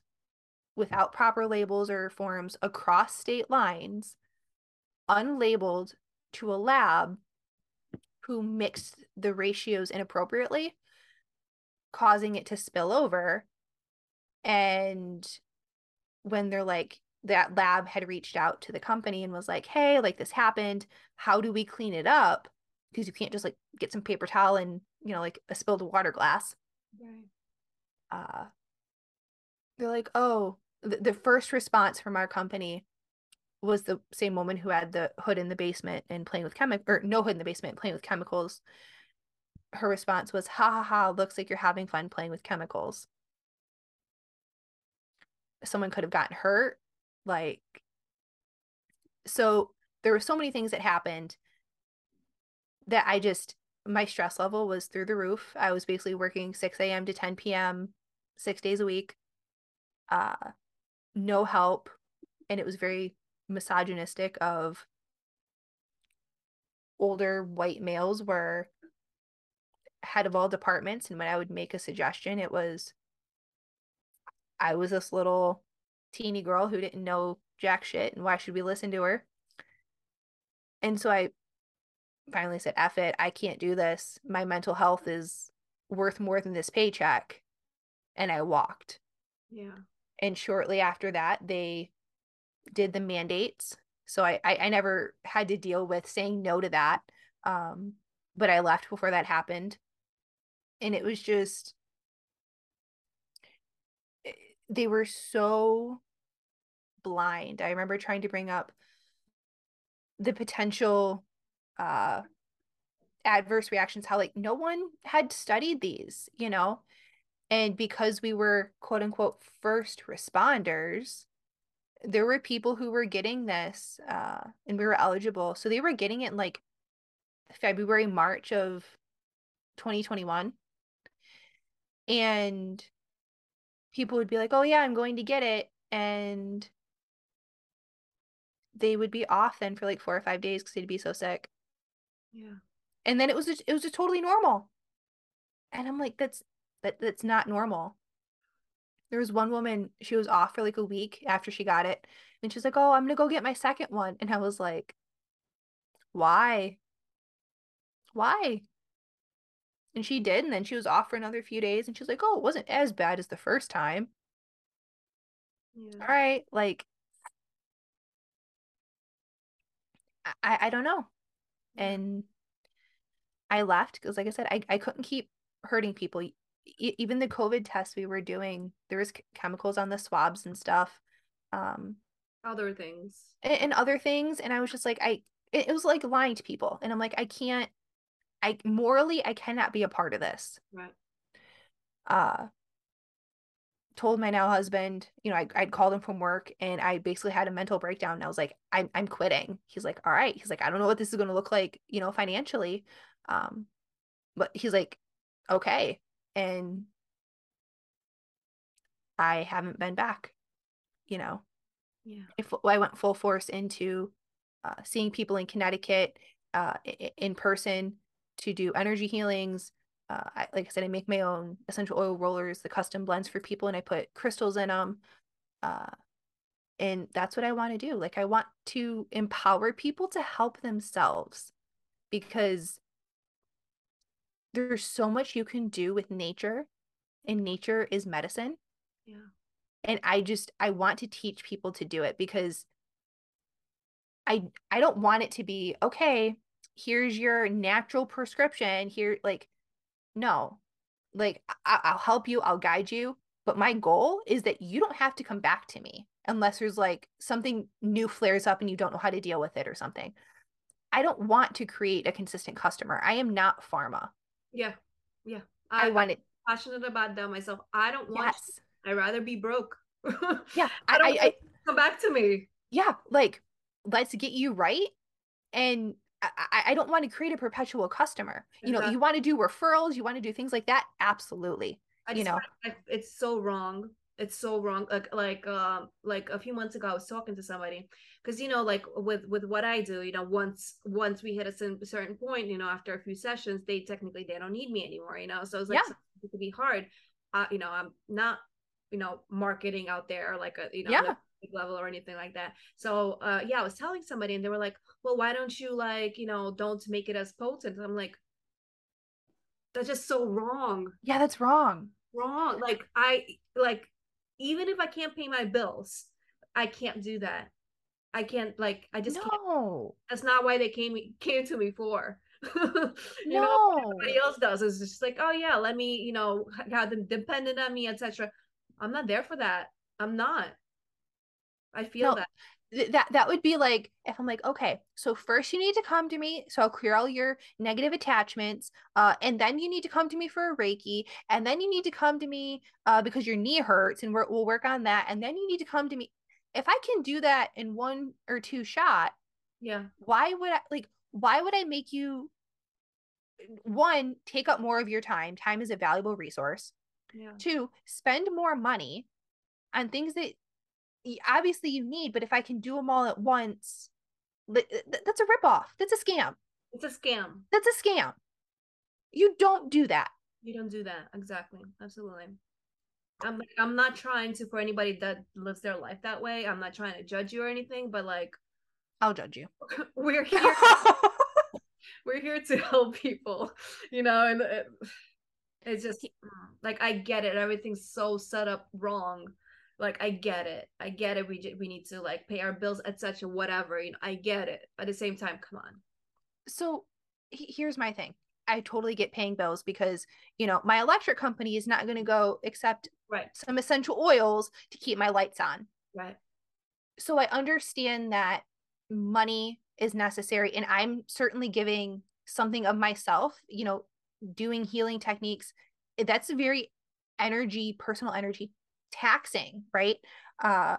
without proper labels or forms across state lines, unlabeled to a lab who mixed the ratios inappropriately, causing it to spill over. And when they're like, that lab had reached out to the company and was like, hey, like this happened. How do we clean it up? Because you can't just like get some paper towel and, you know, like a spilled water glass. Right. Uh, they're like, oh, the, the first response from our company was the same woman who had the hood in the basement and playing with chemical or no hood in the basement playing with chemicals. Her response was ha ha ha looks like you're having fun playing with chemicals. Someone could have gotten hurt like so there were so many things that happened that i just my stress level was through the roof. I was basically working 6 a.m to 10 p.m six days a week uh no help and it was very misogynistic of older white males were head of all departments and when i would make a suggestion it was i was this little teeny girl who didn't know jack shit and why should we listen to her? And so i finally said F it i can't do this. My mental health is worth more than this paycheck. And i walked. Yeah. And shortly after that they did the mandates. So I, I, I never had to deal with saying no to that. Um, but I left before that happened. And it was just, eh, they were so blind. I remember trying to bring up the potential uh adverse reactions how like no one had studied these you know and because we were quote unquote first responders there were people who were getting this uh, and we were eligible. So they were getting it in like February, March of 2021. And people would be like, oh, yeah, I'm going to get it. And they would be off then for like four or five days because they'd be so sick. Yeah. And then it was just, it was just totally normal. And I'm like, that's that that's not normal. There was one woman, she was off for like a week after she got it. And she's like, Oh, I'm gonna go get my second one. And I was like, Why? Why? And she did, and then she was off for another few days, and she's like, Oh, it wasn't as bad as the first time. Yeah. All right, like I I don't know. Mm. And I left because like I said, I, I couldn't keep hurting people even the COVID tests we were doing, there was chemicals on the swabs and stuff. Um, other things and, and other things, and I was just like, I it, it was like lying to people, and I'm like, I can't, I morally, I cannot be a part of this. Right. Uh, told my now husband, you know, I, I'd called him from work and I basically had a mental breakdown. And I was like, I'm, I'm quitting. He's like, all right. He's like, I don't know what this is going to look like, you know, financially. Um, but he's like, okay and I haven't been back. you know, yeah. if I went full force into uh, seeing people in Connecticut uh, in person to do energy healings. Uh, I, like I said, I make my own essential oil rollers, the custom blends for people, and I put crystals in them. Uh, and that's what I want to do. Like, I want to empower people to help themselves because there's so much you can do with nature, and nature is medicine. Yeah. And I just, I want to teach people to do it because I I don't want it to be okay, here's your natural prescription here like no. Like I- I'll help you, I'll guide you, but my goal is that you don't have to come back to me unless there's like something new flares up and you don't know how to deal with it or something. I don't want to create a consistent customer. I am not pharma. Yeah. Yeah. I, I want it passionate about that myself. I don't want yes. I'd rather be broke. yeah. I, I, I come back to me. Yeah. Like let's get you right and I, I don't want to create a perpetual customer. You know, you want to do referrals, you want to do things like that. Absolutely. I you know, it's so wrong. It's so wrong. Like, like, um, like a few months ago, I was talking to somebody because you know, like with with what I do, you know, once once we hit a certain point, you know, after a few sessions, they technically they don't need me anymore. You know, so it's like yeah. it could be hard. Uh, you know, I'm not, you know, marketing out there like a you know, yeah. Level or anything like that. So uh yeah, I was telling somebody and they were like, "Well, why don't you like, you know, don't make it as potent?" I'm like, "That's just so wrong." Yeah, that's wrong. Wrong. Like I like even if I can't pay my bills, I can't do that. I can't like I just no. can't. That's not why they came came to me for. you no. know, everybody else does is just like, oh yeah, let me, you know, have them dependent on me, etc. I'm not there for that. I'm not. I feel no, that. Th- that that would be like if I'm like, okay, so first you need to come to me, so I'll clear all your negative attachments, uh, and then you need to come to me for a Reiki, and then you need to come to me uh, because your knee hurts, and we're, we'll work on that, and then you need to come to me. If I can do that in one or two shot, yeah, why would I like? Why would I make you one take up more of your time? Time is a valuable resource. Yeah. Two, spend more money on things that obviously you need, but if I can do them all at once, uh, that's a ripoff. That's a scam. It's a scam. That's a scam. You don't do that. You don't do that. Exactly. Absolutely. I'm like, I'm not trying to for anybody that lives their life that way. I'm not trying to judge you or anything, but like I'll judge you. we're here. we're here to help people, you know, and it, it's just mm, like I get it. Everything's so set up wrong like i get it. I get it we we need to like pay our bills etc whatever you know i get it but at the same time come on. So here's my thing i totally get paying bills because you know my electric company is not going to go accept right. some essential oils to keep my lights on. Right. So i understand that money is necessary and i'm certainly giving something of myself you know doing healing techniques that's very energy personal energy taxing, right? Uh,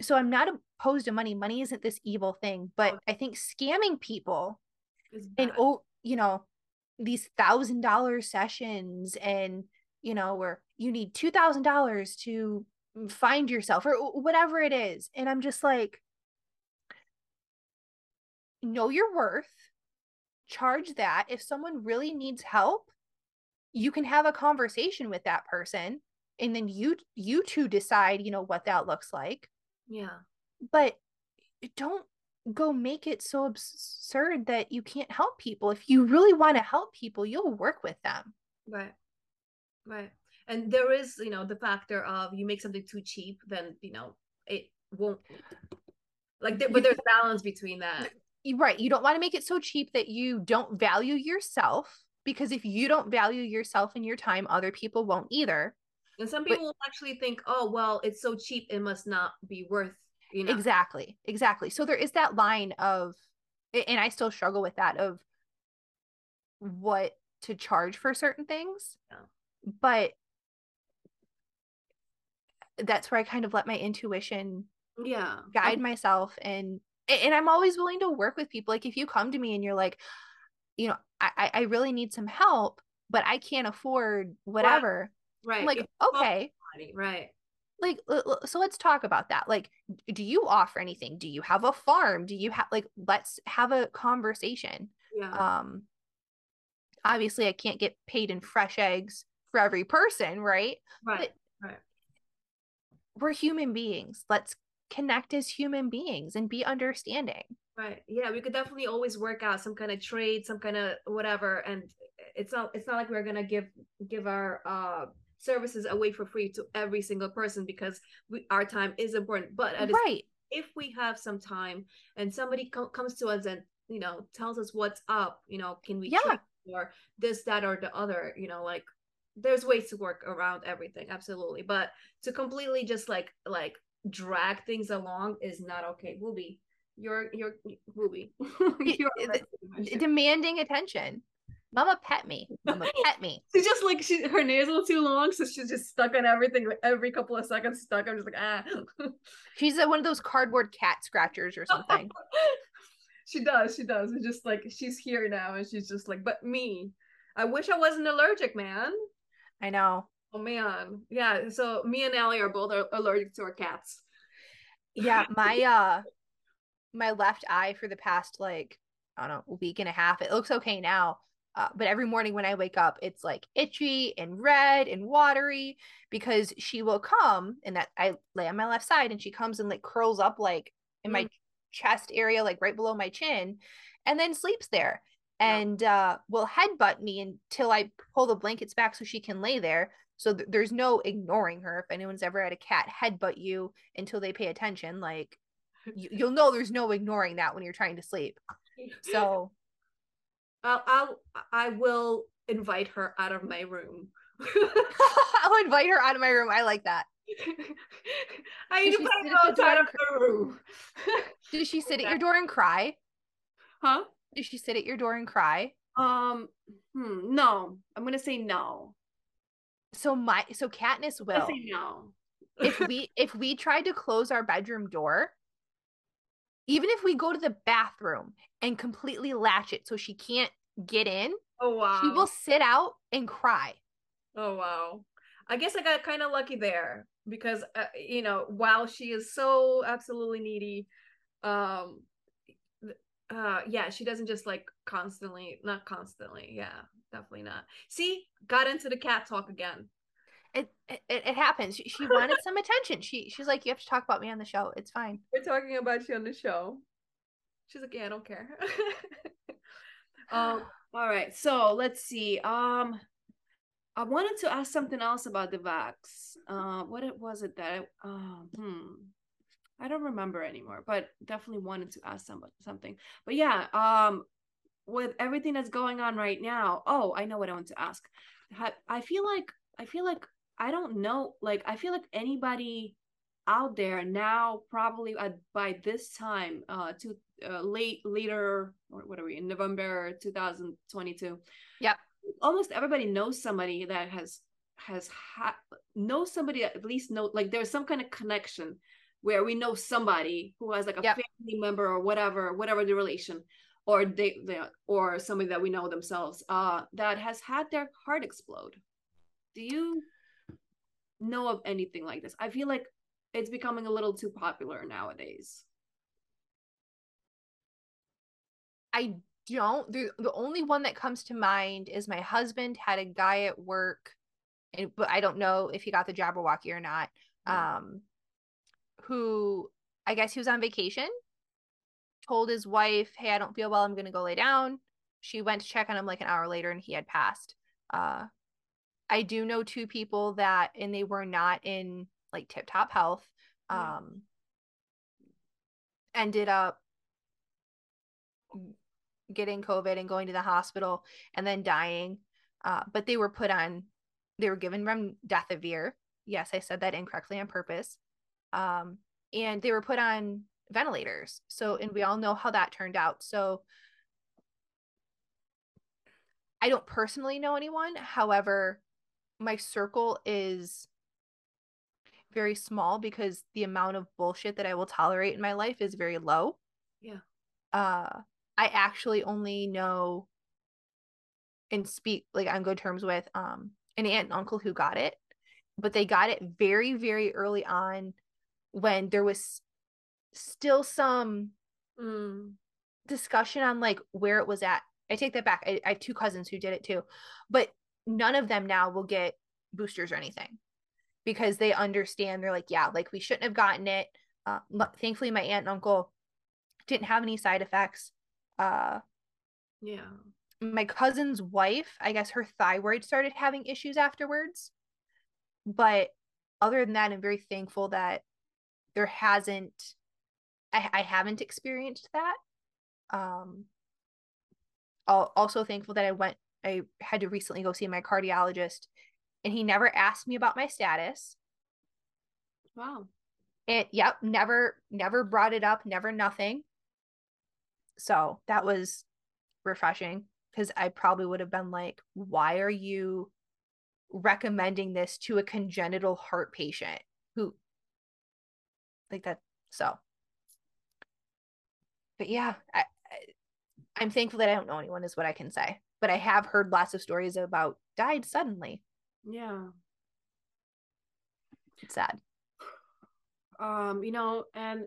so I'm not opposed to money. Money isn't this evil thing, but oh. I think scamming people and oh, you know, these thousand dollar sessions and you know where you need two thousand dollars to find yourself or whatever it is, and I'm just like, know your worth, charge that. If someone really needs help, you can have a conversation with that person and then you you two decide you know what that looks like. Yeah. But don't go make it so absurd that you can't help people. If you really want to help people you'll work with them. Right. Right. And there is you know the factor of you make something too cheap then you know it won't like but there's balance between that. Right. You don't want to make it so cheap that you don't value yourself because if you don't value yourself and your time other people won't either and some people but, actually think, oh, well, it's so cheap, it must not be worth, you know. Exactly. Exactly. So there is that line of, and I still struggle with that of what to charge for certain things. Yeah. But that's where I kind of let my intuition yeah guide myself and and I'm always willing to work with people. Like if you come to me and you're like, you know, I I really need some help, but I can't afford whatever. Right. Like, okay. Right. like so let's talk about that like do you offer anything do you have a farm do you have like let's have a conversation yeah um obviously i can't get paid in fresh eggs for every person right right but right we're human beings let's connect as human beings and be understanding right yeah we could definitely always work out some kind of trade some kind of whatever and it's not it's not like we're gonna give give our uh services away for free to every single person because we, our time is important. But right, if we have some time and somebody co- comes to us and you know tells us what's up, you know, can we yeah. or this, that, or the other, you know, like there's ways to work around everything, absolutely. But to completely just like like drag things along is not okay. Booby, you're you're booby. you're demanding attention. Mama pet me. Mama pet me. She's just like she her nails are too long, so she's just stuck on everything. Like every couple of seconds, stuck. I'm just like ah. she's one of those cardboard cat scratchers or something. she does. She does. It's just like she's here now, and she's just like, but me. I wish I wasn't allergic, man. I know. Oh man, yeah. So me and Allie are both allergic to our cats. Yeah, my uh, my left eye for the past like I don't know week and a half. It looks okay now uh, but every morning when I wake up, it's like itchy and red and watery because she will come and that I lay on my left side and she comes and like curls up like in mm. my chest area, like right below my chin, and then sleeps there and uh, will headbutt me until I pull the blankets back so she can lay there. So th- there's no ignoring her. If anyone's ever had a cat headbutt you until they pay attention, like you, you'll know there's no ignoring that when you're trying to sleep. So I'll, I'll I will invite her out of my room. I'll invite her out of my room. I like that. I need to put her outside of the room. Does she sit at your door and cry? Huh? Does she sit at your door and cry? Um, hmm, no. I'm gonna say no. So my so Katniss will. Say no. if we if we tried to close our bedroom door, even if we go to the bathroom and completely latch it so she can't get in, oh wow, she will sit out and cry. Oh wow. I guess I got kind of lucky there because uh, you know, while she is so absolutely needy, um uh yeah, she doesn't just like constantly, not constantly. Yeah, definitely not. See, got into the cat talk again it, it it happens. She, she wanted some attention. She she's like, you have to talk about me on the show. It's fine. We're talking about you on the show. She's like, yeah, I don't care. um. All right. So let's see. Um. I wanted to ask something else about the vax. Uh, what it was it that? I, uh, hmm. I don't remember anymore, but definitely wanted to ask some, something. But yeah, um, with everything that's going on right now, oh, I know what I want to ask. I feel like I feel like I don't know. Like, I feel like anybody out there now, probably at, by this time, uh, to uh, late later, or what are we in November 2022? Yeah, almost everybody knows somebody that has has had knows somebody at least know like there's some kind of connection where we know somebody who has like a yep. family member or whatever, whatever the relation, or they, they or somebody that we know themselves, uh, that has had their heart explode. Do you know of anything like this. I feel like it's becoming a little too popular nowadays. I don't. The, the only one that comes to mind is my husband had a guy at work, and but I don't know if he got the Jabberwocky or not. Um, who I guess he was on vacation, told his wife, "Hey, I don't feel well. I'm gonna go lay down." She went to check on him like an hour later, and he had passed. Uh, I do know two people that, and they were not in like tip top health, um, ended up getting COVID and going to the hospital and then dying. Uh, but they were put on, they were given death of remdesivir. Yes, I said that incorrectly on purpose. Um, and they were put on ventilators. So, and we all know how that turned out. So, I don't personally know anyone. However, my circle is very small because the amount of bullshit that I will tolerate in my life is very low. Yeah. Uh I actually only know and speak like on good terms with um an aunt and uncle who got it but they got it very, very early on when there was still some Mm. discussion on like where it was at. I take that back. I, I have two cousins who did it too, but none of them now will get boosters or anything because they understand. They're like, yeah, like we shouldn't have gotten it. Uh, thankfully, my aunt and uncle didn't have any side effects. Uh, Yeah. my cousin's wife, I guess her thyroid started having issues afterwards. But other than that, I'm very thankful that there hasn't I, I haven't experienced that. Um also thankful that I went I had to recently go see my cardiologist and he never asked me about my status. Wow. And yep, never never brought it up, never nothing. So that was refreshing because I probably would have been like, why are you recommending this to a congenital heart patient who like that so. But yeah I, I i'm thankful that i don't know anyone is what i can say but i have heard lots of stories about died suddenly. Yeah. it's sad. Um you know and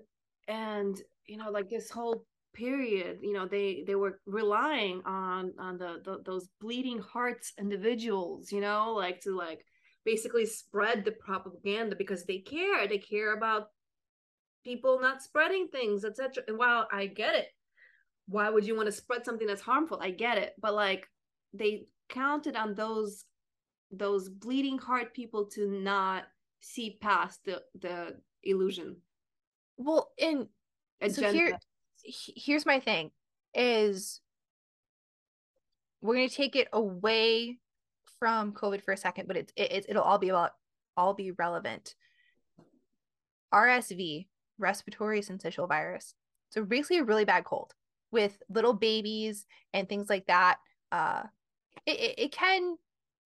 and you know like this whole period you know they they were relying on on the, the those bleeding hearts individuals you know like to like basically spread the propaganda because they care. They care about people not spreading things etc and while i get it why would you want to spread something that's harmful? I get it. But like they counted on those those bleeding heart people to not see past the the illusion. Well and so agenda. here he- here's my thing is we're going to take it away from covid for a second but it's it, it'll all be about all be relevant. Rsv respiratory syncytial virus. So basically a really bad cold with little babies and things like that. Uh it, it, it can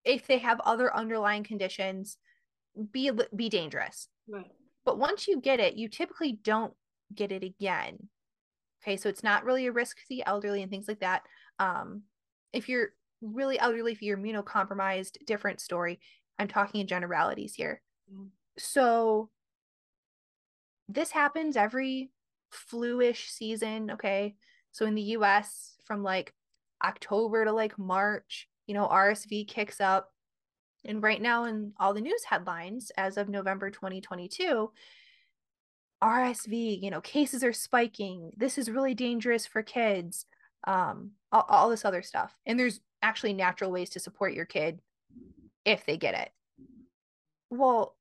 if they have other underlying conditions be be dangerous. Right. But once you get it you typically don't get it again okay so it's not really a risk to the elderly and things like that. Um if you're really elderly if you're immunocompromised different story. I'm talking in generalities here. Mm. so this happens every flu-ish season okay? So in the us from like october to like march you know rsv kicks up. And right now in all the news headlines as of november 2022 rsv you know cases are spiking this is really dangerous for kids um all, all this other stuff and there's actually natural ways to support your kid if they get it. Well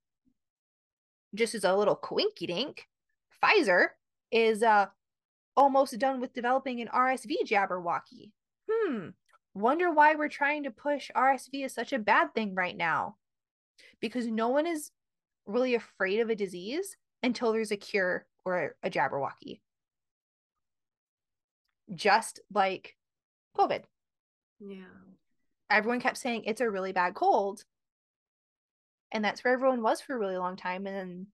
just as a little quinky dink pfizer is uh almost done with developing an rsv jabberwocky. Hmm wonder why we're trying to push rsv as such a bad thing right now. Because no one is really afraid of a disease until there's a cure or a jabberwocky. Just like covid. Yeah. Everyone kept saying it's a really bad cold. And that's where everyone was for a really long time. And then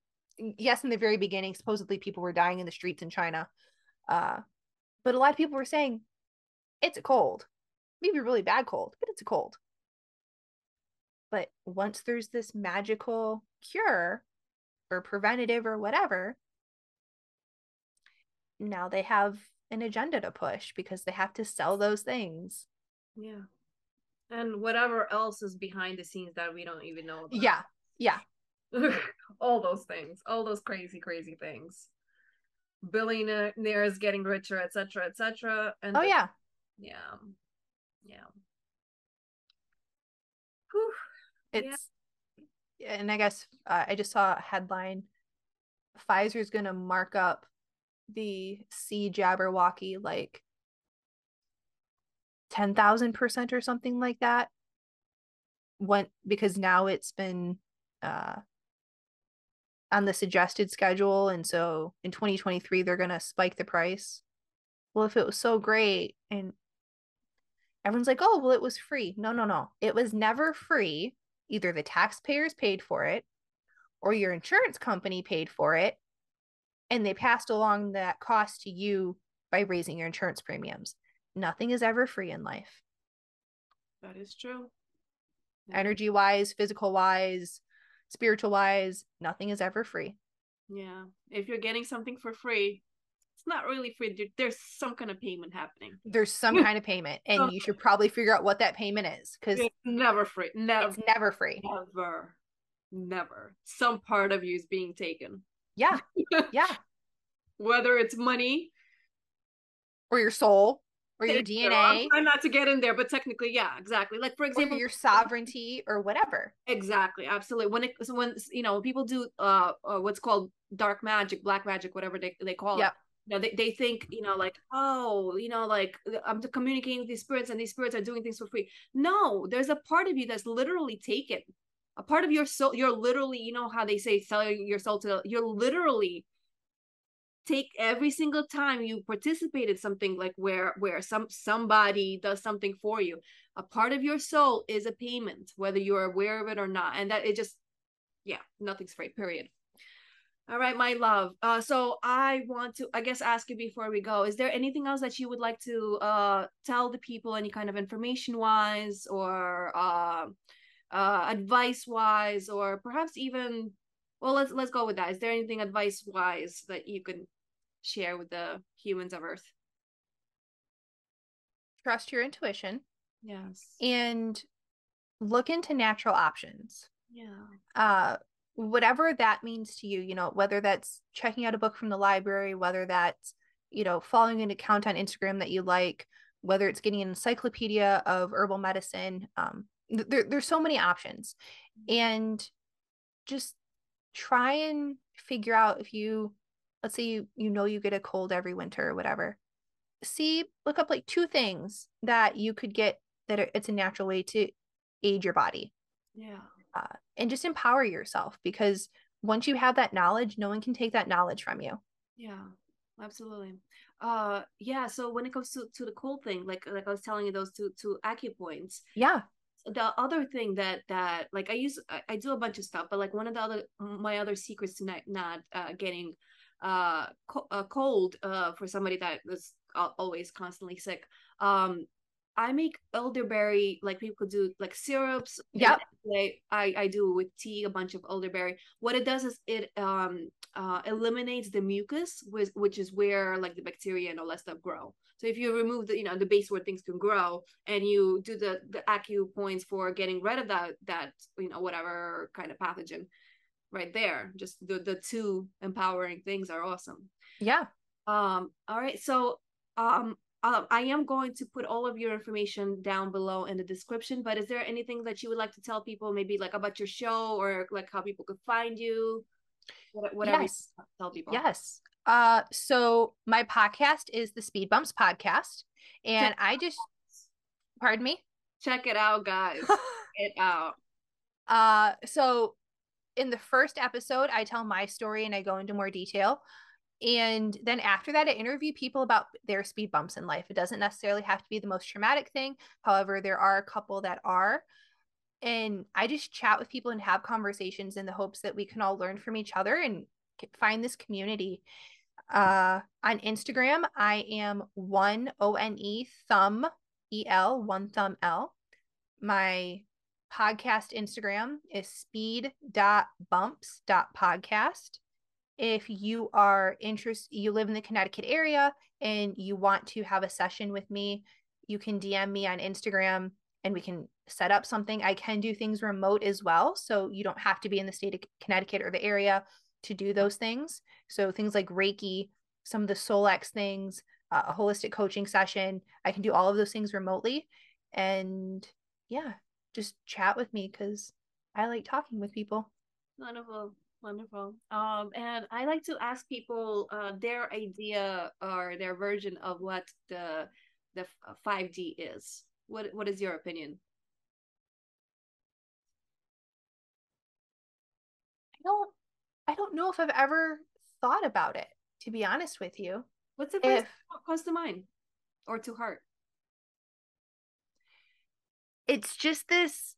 yes in the very beginning supposedly people were dying in the streets in china. Uh, but a lot of people were saying it's a cold. Maybe a really bad cold but it's a cold. But once there's this magical cure or preventative or whatever now they have an agenda to push because they have to sell those things. Yeah. And whatever else is behind the scenes that we don't even know about. yeah yeah. All those things all those crazy crazy things. Billionaires getting richer etc etc and oh the- yeah. Yeah. Yeah. Whew. Yeah. it's and i guess uh, i just saw a headline pfizer's going to mark up the c jabberwocky like 10,000% or something like that. When because now it's been uh on the suggested schedule and so in 2023 they're going to spike the price. Well if it was so great and everyone's like oh well it was free. No no no. It was never free either the taxpayers paid for it or your insurance company paid for it and they passed along that cost to you by raising your insurance premiums nothing is ever free in life that is true energy wise physical wise spiritual wise, nothing is ever free. Yeah. If you're getting something for free, it's not really free. There's some kind of payment happening. There's some kind of payment, and you should probably figure out what that payment is because it's never free. Never. It's never free. Never. Never. Some part of you is being taken. Yeah. Yeah. Whether it's money or your soul or your DNA. I'm not to get in there, but technically, yeah, exactly. Like for example, or your sovereignty or whatever. Exactly, absolutely. When it when you know people do uh, uh what's called dark magic, black magic, whatever they they call yep. it. You know, they, they think, you know, like, oh, you know, like uh, I'm communicating with these spirits and these spirits are doing things for free. No, there's a part of you that's literally taken. A part of your soul, you're literally, you know how they say selling your soul to you're literally take every single time you participate in something like where where some somebody does something for you a part of your soul is a payment whether you're aware of it or not and that it just yeah nothing's free period all right my love. Uh so i want to i guess ask you before we go is there anything else that you would like to uh tell the people any kind of information wise or uh uh advice wise or perhaps even well let's let's go with that. Is there anything advice wise that you can share with the humans of earth? Trust your intuition yes. and look into natural options. Yeah. Uh whatever that means to you you know whether that's checking out a book from the library whether that's you know following an account on instagram that you like whether it's getting an encyclopedia of herbal medicine um there, there's so many options. Mm-hmm. and just try and figure out if you let's say you you know you get a cold every winter or whatever see look up like two things that you could get that are, it's a natural way to aid your body. Yeah uh, and just empower yourself because once you have that knowledge no one can take that knowledge from you yeah absolutely uh yeah so when it comes to, to the cold thing like like i was telling you those two two acupoints yeah the other thing that that like I use I, I, do a bunch of stuff, but like one of the other my other secrets to not not uh, getting uh, co- uh cold uh for somebody that was always constantly sick. Um, I make elderberry like people do like syrups. Yeah, I I do with tea a bunch of elderberry. What it does is it um uh eliminates the mucus, which which is where like the bacteria and all that stuff grow. So if you remove the you know the base where things can grow, and you do the the acu points for getting rid of that that you know whatever kind of pathogen, right there, just the the two empowering things are awesome. Yeah. Um. All right. So um. Um, I am going to put all of your information down below in the description. But is there anything that you would like to tell people, maybe like about your show or like how people could find you? Whatever. Yes. tell people. Yes. Uh, so my podcast is the Speed Bumps podcast, and I just, pardon me. Check it out, guys. it out. Uh, so in the first episode, I tell my story and I go into more detail. And then after that, I interview people about their speed bumps in life. It doesn't necessarily have to be the most traumatic thing. However, there are a couple that are. And I just chat with people and have conversations in the hopes that we can all learn from each other and find this community. Uh, on Instagram, I am one O N E thumb E L, one thumb L. My podcast Instagram is speed.bumps.podcast. If you are interested, you live in the Connecticut area and you want to have a session with me, you can DM me on Instagram and we can set up something. I can do things remote as well. So you don't have to be in the state of Connecticut or the area to do those things. So things like Reiki, some of the Solex things, uh, a holistic coaching session, I can do all of those things remotely. And yeah, just chat with me because I like talking with people. Wonderful. Wonderful. Um, and I like to ask people uh, their idea or their version of what the the 5D is. What what is your opinion? I don't I don't know if I've ever thought about it, to be honest with you. What's the first if, comes to mind or to heart? It's just this,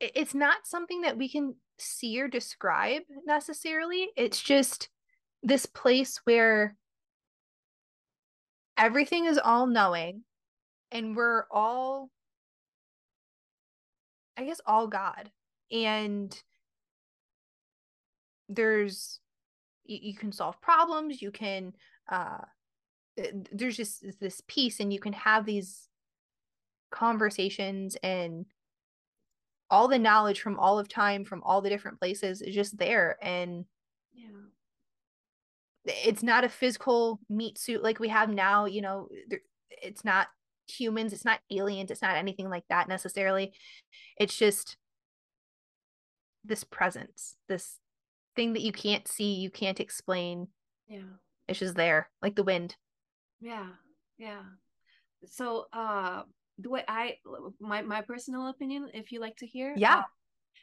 it's not something that we can see or describe necessarily. It's just this place where everything is all knowing and we're all, I guess, all God. And there's you, you can solve problems you can uh there's just this peace and you can have these conversations and all the knowledge from all of time from all the different places is just there and yeah. it's not a physical meat suit like we have now you know it's not humans it's not aliens it's not anything like that necessarily. It's just this presence this thing that you can't see you can't explain. Yeah. It's just there like the wind. Yeah yeah. So uh the way i my my personal opinion if you like to hear yeah. uh,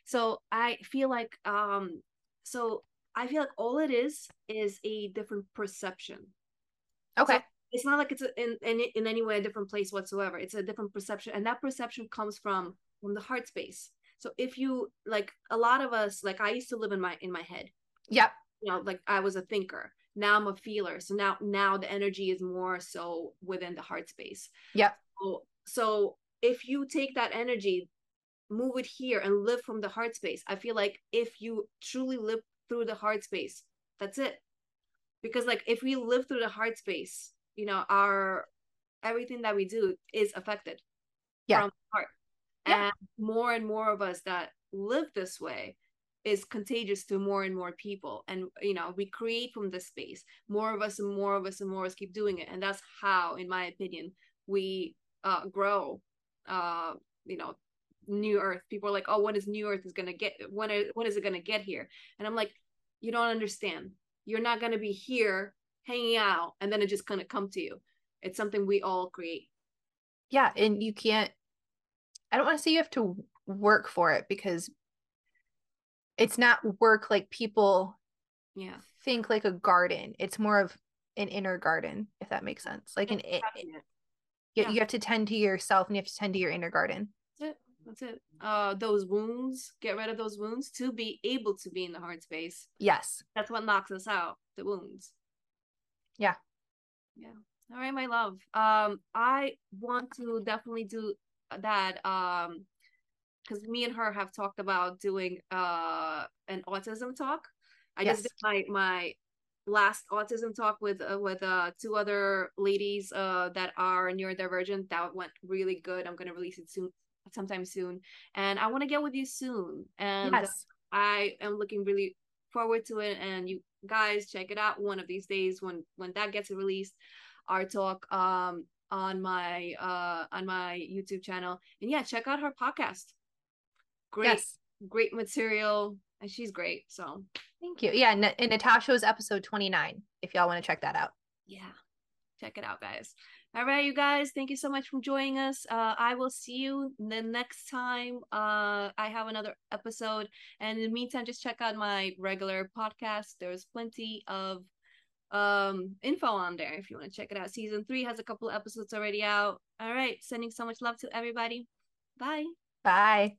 so i feel like um so i feel like all it is is a different perception. Okay. so it's not like it's a, in, in in any way a different place whatsoever. It's a different perception and that perception comes from from the heart space. So if you like a lot of us like i used to live in my in my head. Yep. You know like i was a thinker. Now i'm a feeler. So now now the energy is more so within the heart space. Yep. So, so if you take that energy move it here and live from the heart space i feel like if you truly live through the heart space that's it. Because like if we live through the heart space you know our everything that we do is affected yeah. from heart. Yeah. and more and more of us that live this way is contagious to more and more people. And you know we create from this space. More of us and more of us and more of us keep doing it. And that's how in my opinion we uh grow uh you know new earth. People are like oh when is new earth is gonna get when is, when is it gonna get here? And i'm like you don't understand. You're not gonna be here hanging out and then it just gonna come to you. It's something we all create. Yeah and you can't i don't want to say you have to work for it because it's not work like people yeah. think like a garden. It's more of an inner garden if that makes sense. Like an it, yeah. you have to tend to yourself and you have to tend to your inner garden. That's it. That's it. Uh those wounds get rid of those wounds to be able to be in the heart space. Yes. That's what knocks us out the wounds. Yeah. Yeah. All right my love. Um i want to definitely do that um because me and her have talked about doing uh an autism talk. I yes. just did my my last autism talk with uh, with uh two other ladies uh that are neurodivergent. That went really good. I'm gonna release it soon, sometime soon, and I want to get with you soon. And yes. I am looking really forward to it. And you guys check it out one of these days when when that gets released. Our talk um on my uh on my YouTube channel. And yeah, check out her podcast great yes. great material and she's great so. Thank you. Yeah and, and natasha was episode 29 if y'all want to check that out. Yeah check it out guys. All right you guys thank you so much for joining us. Uh i will see you the next time uh i have another episode. And in the meantime just check out my regular podcast. There's plenty of um info on there if you want to check it out. Season three has a couple episodes already out. All right sending so much love to everybody. Bye. Bye